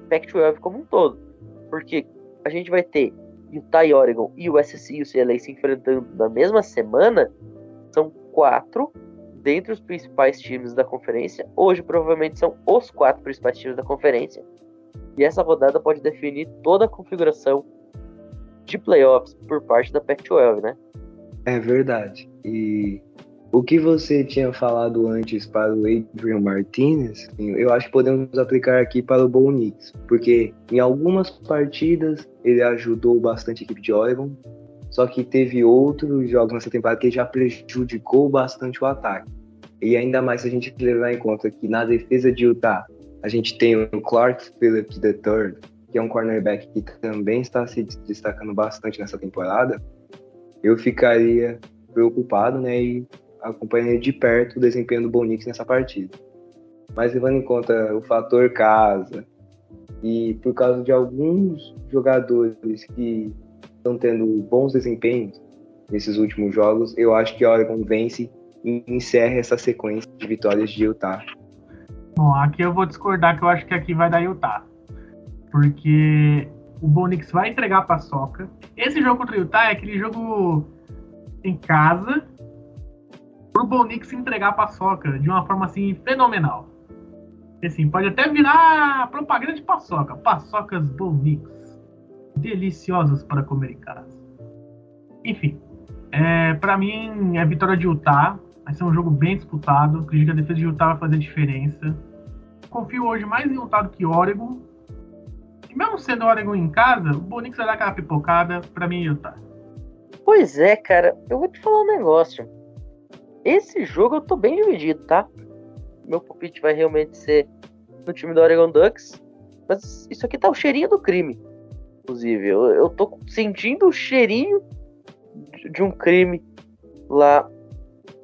Speaker 1: Pac-12 como um todo, porque a gente vai ter Utah e Oregon e o SC e o CLA se enfrentando na mesma semana. São quatro dentre os principais times da conferência. Hoje, provavelmente, são os quatro principais times da conferência. E essa rodada pode definir toda a configuração de playoffs por parte da Pac-12, né?
Speaker 4: É verdade. E o que você tinha falado antes para o Adrian Martinez, eu acho que podemos aplicar aqui para o Bo Nix, porque em algumas partidas ele ajudou bastante a equipe de Oregon, só que teve outros jogos nessa temporada que já prejudicou bastante o ataque. E ainda mais se a gente levar em conta que na defesa de Utah a gente tem o Clark Phillips III, que é um cornerback que também está se destacando bastante nessa temporada, eu ficaria preocupado, né, e acompanharia de perto o desempenho do Bonix nessa partida. Mas levando em conta o fator casa e por causa de alguns jogadores que estão tendo bons desempenhos nesses últimos jogos, eu acho que a Oregon vence e encerra essa sequência de vitórias de Utah.
Speaker 3: Bom, aqui eu vou discordar que eu acho que aqui vai dar Utah. Porque o Bonix vai entregar a paçoca. Esse jogo contra o Utah é aquele jogo em casa pro Bonix entregar a paçoca de uma forma assim fenomenal. Assim, pode até virar propaganda de paçoca. Paçocas Bonix deliciosas para comer em casa. Enfim, é, para mim é vitória de Utah. Vai ser um jogo bem disputado. Acredito que a defesa de Utah vai fazer diferença. Confio hoje mais em Utah do que Oregon. E mesmo sendo Oregon em casa, o Bonix vai dar aquela pipocada. Para mim, Utah.
Speaker 1: Pois é, cara. Eu vou te falar um negócio. Esse jogo eu tô bem dividido, tá? Meu palpite vai realmente ser no time do Oregon Ducks. Mas isso aqui tá o cheirinho do crime inclusive. Eu, eu tô sentindo o cheirinho de, de um crime lá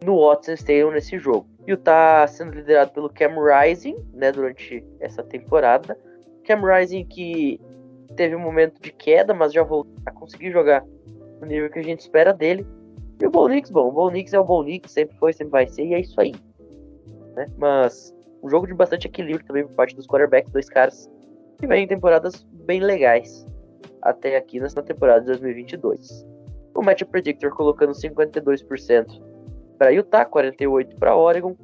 Speaker 1: no Watson Stadium nesse jogo. E o tá sendo liderado pelo Cam Rising, né, durante essa temporada. Cam Rising que teve um momento de queda, mas já voltou a conseguir jogar no nível que a gente espera dele. E o Bolnix, bom, o Bolnix é o Bolnix, sempre foi, sempre vai ser, e é isso aí. Né? Mas um jogo de bastante equilíbrio também por parte dos quarterbacks, dois caras que vêm em temporadas bem legais até aqui nessa temporada de 2022. O Match Predictor colocando 52% para Utah, 48% para Oregon,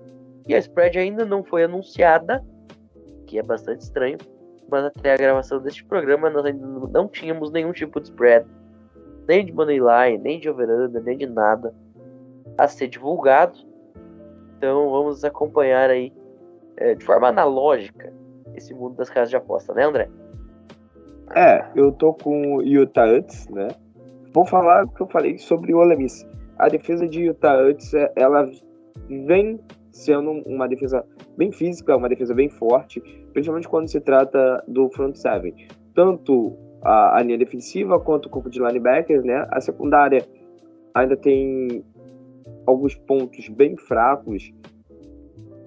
Speaker 1: e a spread ainda não foi anunciada, que é bastante estranho, mas até a gravação deste programa nós ainda não tínhamos nenhum tipo de spread, nem de money line, nem de over-under, nem de nada a ser divulgado. Então vamos acompanhar aí é, de forma analógica esse mundo das casas de aposta, né, André?
Speaker 2: É, eu tô com o Utah Utes, né? Vou falar o que eu falei sobre o Ole Miss. A defesa de Utah Utes, é, ela vem sendo uma defesa bem física, uma defesa bem forte, principalmente quando se trata do front seven. Tanto a, a linha defensiva quanto o corpo de linebackers, né? A secundária ainda tem alguns pontos bem fracos,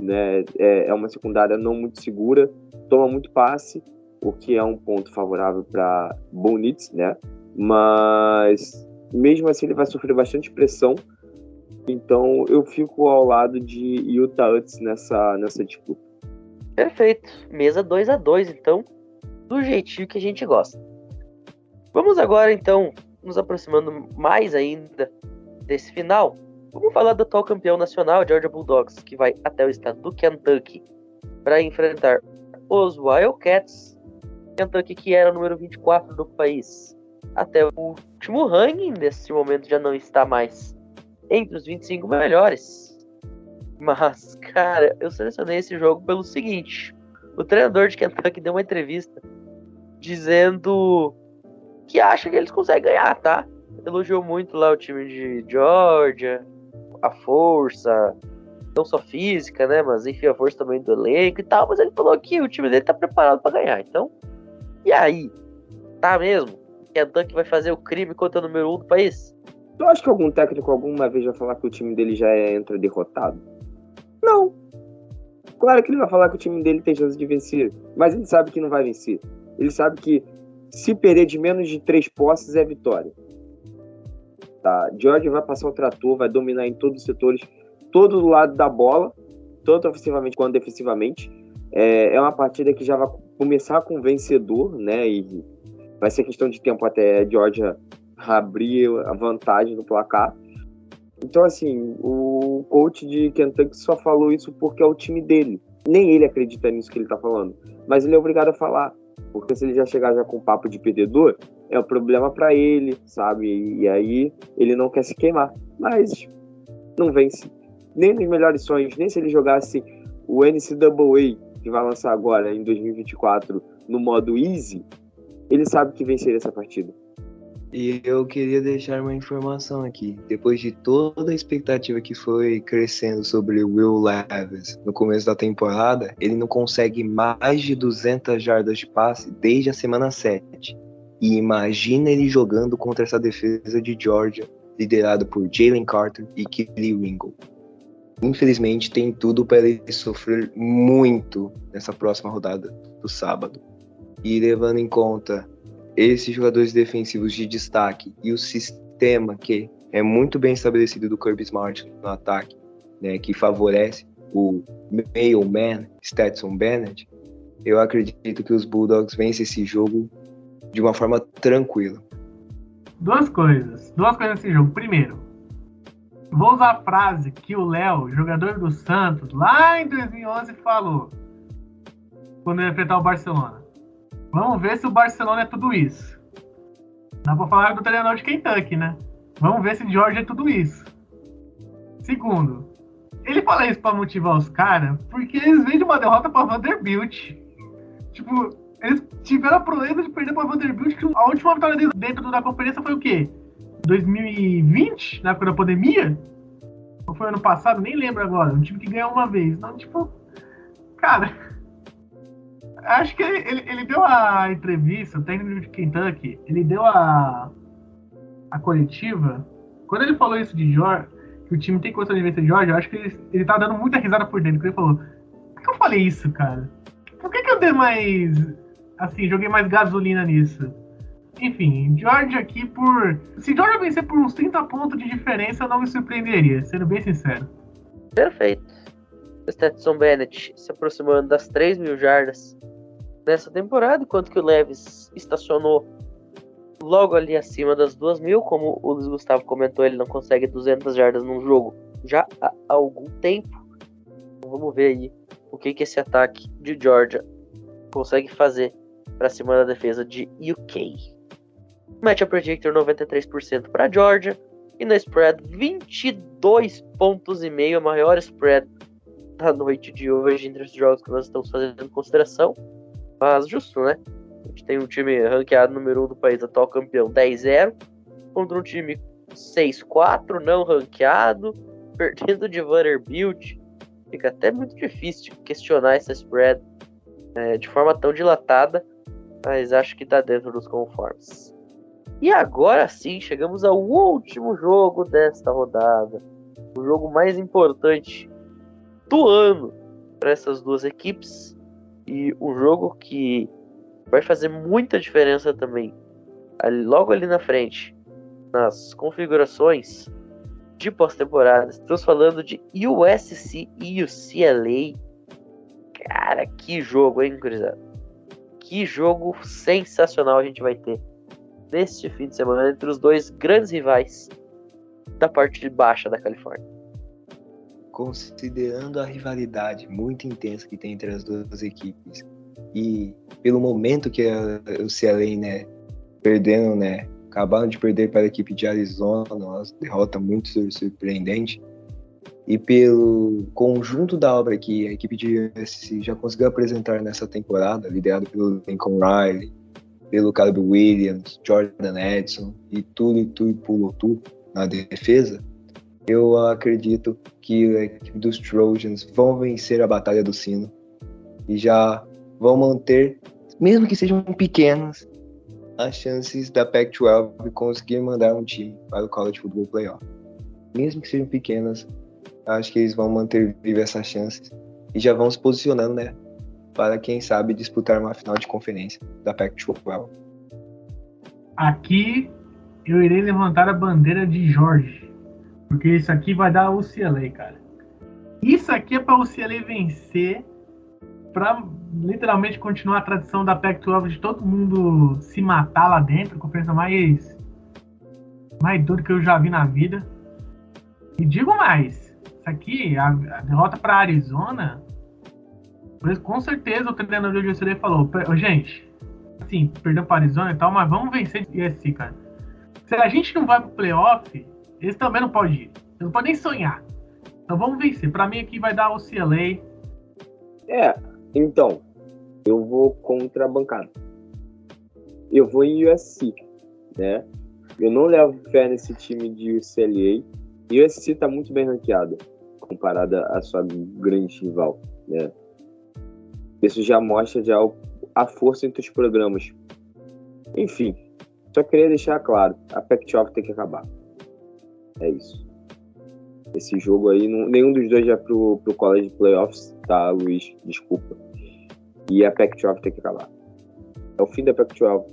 Speaker 2: né? É, é uma secundária não muito segura, toma muito passe o que é um ponto favorável para Bonitz, né? Mas mesmo assim ele vai sofrer bastante pressão Então eu fico ao lado de Utah Utes nessa, nessa disputa.
Speaker 1: Perfeito. Mesa 2 a 2 então, do jeitinho que a gente gosta. Vamos agora, então, nos aproximando mais ainda desse final. Vamos falar do atual campeão nacional, Georgia Bulldogs, que vai até o estado do Kentucky para enfrentar os Wildcats. Kentucky, que era o número 24 do país. Até o último ranking, nesse momento já não está mais entre os 25 melhores. Mas, cara, eu selecionei esse jogo pelo seguinte: o treinador de Kentucky deu uma entrevista dizendo que acha que eles conseguem ganhar, tá? Elogiou muito lá o time de Georgia, a força, não só física, né? Mas enfim, a força também do elenco e tal. Mas ele falou que o time dele tá preparado para ganhar. Então, e aí? Tá mesmo? Kentucky vai fazer o crime contra o número 1 um do país?
Speaker 2: Tu acha que algum técnico alguma vez vai falar que o time dele já entra derrotado? Não. Claro que ele vai falar que o time dele tem chance de vencer, mas ele sabe que não vai vencer. Ele sabe que se perder de menos de três posses é vitória. Tá? George vai passar o trator, vai dominar em todos os setores, todo lado da bola, tanto ofensivamente quanto defensivamente. É, é uma partida que já vai começar com vencedor, né? E vai ser questão de tempo até a Georgia abrir a vantagem no placar. Então, assim, o coach de Kentucky só falou isso porque é o time dele. Nem ele acredita nisso que ele tá falando. Mas ele é obrigado a falar. Porque se ele já chegar já com papo de perdedor, é um problema para ele, sabe? E aí ele não quer se queimar. Mas não vence. Nem nos melhores sonhos, nem se ele jogasse o NCAA, que vai lançar agora em 2024, no modo easy, ele sabe que venceria essa partida.
Speaker 4: E eu queria deixar uma informação aqui. Depois de toda a expectativa que foi crescendo sobre Will Levis no começo da temporada, ele não consegue mais de 200 jardas de passe desde a semana 7. E imagina ele jogando contra essa defesa de Georgia, liderado por Jalen Carter e Kelly Ringo. Infelizmente, tem tudo para ele sofrer muito nessa próxima rodada do sábado. E levando em conta esses jogadores defensivos de destaque e o sistema que é muito bem estabelecido do Kirby Smart no ataque, né, que favorece o mailman Stetson Bennett, eu acredito que os Bulldogs vencem esse jogo de uma forma tranquila.
Speaker 3: Duas coisas, duas coisas nesse jogo. Primeiro, vou usar a frase que o Léo, jogador do Santos, lá em 2011 falou quando ia enfrentar o Barcelona. Vamos ver se o Barcelona é tudo isso. Dá pra falar do treinador de Kentucky, né? Vamos ver se George é tudo isso. Segundo, ele fala isso pra motivar os caras porque eles vêm de uma derrota pra Vanderbilt. Tipo, eles tiveram a proeza de perder pra Vanderbilt, que a última vitória deles dentro da conferência foi o quê? 2020, na época da pandemia? Ou foi ano passado? Nem lembro agora. Um time que ganhou uma vez. Não, tipo, cara, acho que ele, ele, deu a entrevista, o técnico de Kentucky, ele deu a, a coletiva. Quando ele falou isso de George, que o time tem condição de vencer George, eu acho que ele, ele tá dando muita risada por dentro. Ele falou: Por que eu falei isso, cara? Por que, que eu dei mais. Assim, joguei mais gasolina nisso? Enfim, George aqui por. Se George vencer por uns 30 pontos de diferença, não me surpreenderia, sendo bem sincero.
Speaker 1: Perfeito. Stetson Bennett se aproximando das 3 mil jardas nessa temporada, enquanto que o Leves estacionou logo ali acima das 2 mil. Como o Luiz Gustavo comentou, ele não consegue 200 jardas num jogo já há algum tempo. Então, vamos ver aí o que, que esse ataque de Georgia consegue fazer para cima da defesa de UK. Match Predictor 93% para Georgia e na spread 22 pontos e meio, a maior spread da noite de hoje entre os jogos que nós estamos fazendo em consideração. Mas justo, né? A gente tem um time ranqueado número 1 um do país, atual campeão 10-0, contra um time 6-4, não ranqueado, perdendo de Vanderbilt. Fica até muito difícil questionar essa spread é, de forma tão dilatada, mas acho que está dentro dos conformes. E agora sim, chegamos ao último jogo desta rodada. O jogo mais importante do ano para essas duas equipes e um jogo que vai fazer muita diferença também ali, logo ali na frente nas configurações de pós-temporada. Estamos falando de USC e UCLA. Cara, que jogo, hein, gurizada? Que jogo sensacional a gente vai ter neste fim de semana entre os dois grandes rivais da parte de baixa da Califórnia.
Speaker 4: Considerando a rivalidade muito intensa que tem entre as duas equipes e pelo momento que o CLA, né, perdendo, né, acabaram de perder para a equipe de Arizona, uma derrota muito surpreendente, e pelo conjunto da obra que a equipe de USC já conseguiu apresentar nessa temporada, liderado pelo Lincoln Riley, pelo Caleb Williams, Jordan Edson e tudo tudo pulou tudo na defesa, eu acredito que a equipe dos Trojans vão vencer a Batalha do Sino e já vão manter, mesmo que sejam pequenas, as chances da Pac-12 conseguir mandar um time para o College Football Playoff. Mesmo que sejam pequenas, acho que eles vão manter viva essas chances e já vão se posicionando, né, para quem sabe disputar uma final de conferência da Pac-12.
Speaker 3: Aqui eu irei levantar a bandeira de Jorge, porque isso aqui vai dar o CLA, cara. Isso aqui é para o CLA vencer, para literalmente continuar a tradição da Pac-12 de todo mundo se matar lá dentro, a conferência mais mais dura que eu já vi na vida. E digo mais, isso aqui, a, a derrota para Arizona, com certeza o treinador do UCLA falou, gente, assim, perdeu para Arizona e tal, mas vamos vencer esse cara. Se a gente não vai pro playoff, eles também não podem ir. Eles não podem nem sonhar. Então vamos vencer. Para mim aqui vai dar o CLA.
Speaker 2: É, então, eu vou contra a bancada. Eu vou em USC, né? Eu não levo fé nesse time de UCLA. E USC tá muito bem ranqueado comparada à sua grande rival, né? Isso já mostra já a força entre os programas. Enfim, só queria deixar claro, a Pac-12 tem que acabar. É isso. Esse jogo aí, não, nenhum dos dois já pro, pro College Playoffs, tá, Luiz? Desculpa. E a Pac-12 tem que acabar. É o fim da Pac-12.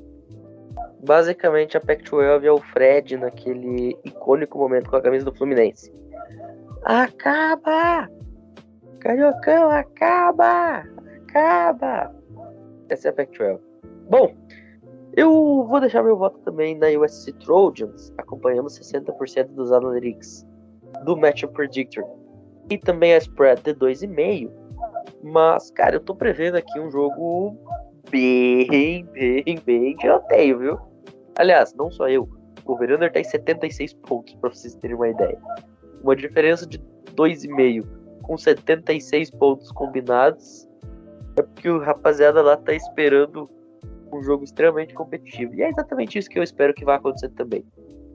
Speaker 1: Basicamente, a Pac-12 é o Fred naquele icônico momento com a camisa do Fluminense. Acaba! Cariocão, acaba! Acaba! Essa é a Pac-12. Bom, eu vou deixar meu voto também na USC Trojans, acompanhando 60% dos analytics do Matchup Predictor. E também a spread de 2,5. Mas, cara, eu tô prevendo aqui um jogo bem, bem, bem tiroteio, viu? Aliás, não só eu. O Verander tá em 76 pontos, pra vocês terem uma ideia. Uma diferença de 2,5 com 76 pontos combinados. É porque o rapaziada lá tá esperando um jogo extremamente competitivo. E é exatamente isso que eu espero que vai acontecer também.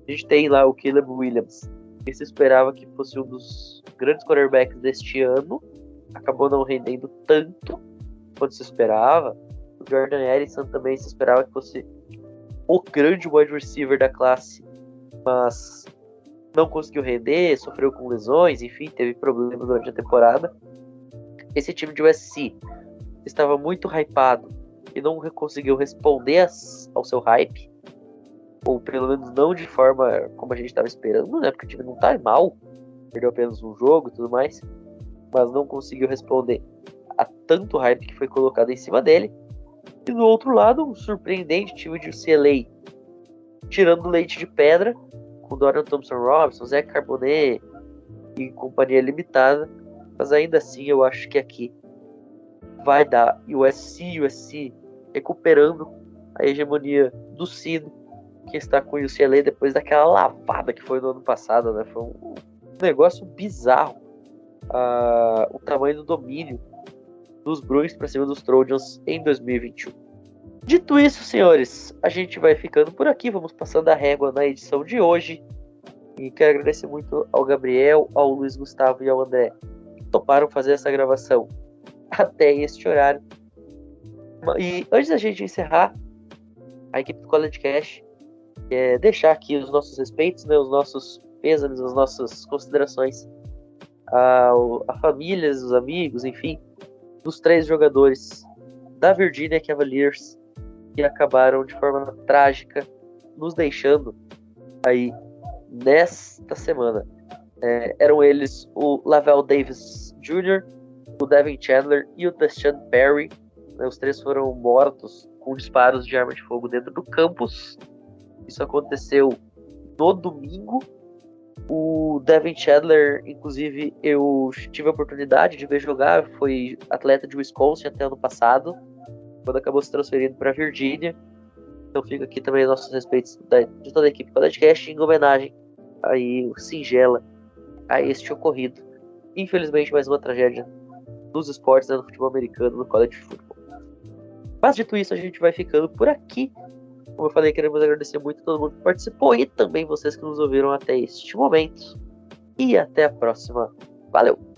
Speaker 1: A gente tem lá o Caleb Williams, que se esperava que fosse um dos grandes quarterbacks deste ano, acabou não rendendo tanto quanto se esperava. O Jordan Ellison também se esperava que fosse o grande wide receiver da classe, mas não conseguiu render, sofreu com lesões, enfim, teve problemas durante a temporada. Esse time de USC estava muito hypado e não conseguiu responder ao seu hype, ou pelo menos não de forma como a gente estava esperando, né? Porque o time não tá mal, perdeu apenas um jogo e tudo mais, mas não conseguiu responder a tanto hype que foi colocado em cima dele. E do outro lado, um surpreendente time de UCLA tirando leite de pedra com Dorian Thompson Robinson, Zé Carbonet e companhia limitada, mas ainda assim eu acho que aqui vai dar USC, USC recuperando a hegemonia do Sino, que está com o UCLA depois daquela lavada que foi no ano passado, né? Foi um negócio bizarro. Uh, o tamanho do domínio dos Bruins para cima dos Trojans em 2021. Dito isso, senhores, a gente vai ficando por aqui. Vamos passando a régua na edição de hoje. E quero agradecer muito ao Gabriel, ao Luiz Gustavo e ao André que toparam fazer essa gravação até este horário. E antes da gente encerrar, a equipe do College Cash deixar aqui os nossos respeitos, né, os nossos pêsames, as nossas considerações a, a famílias, os amigos, enfim, dos três jogadores da Virginia Cavaliers que acabaram de forma trágica nos deixando aí nesta semana. É, eram eles o Lavelle Davis Jr., o Devin Chandler e o Deshaun Perry. Né, os três foram mortos com disparos de arma de fogo dentro do campus. Isso aconteceu no domingo. O Devin Chandler, inclusive, eu tive a oportunidade de ver jogar, foi atleta de Wisconsin até ano passado, quando acabou se transferindo para Virgínia. Então fica aqui também nossos respeitos de toda a equipe do podcast em homenagem aí singela a este ocorrido. Infelizmente, mais uma tragédia nos esportes, né, no futebol americano, no college football. Mas dito isso, a gente vai ficando por aqui. Como eu falei, queremos agradecer muito a todo mundo que participou e também vocês que nos ouviram até este momento. E até a próxima. Valeu!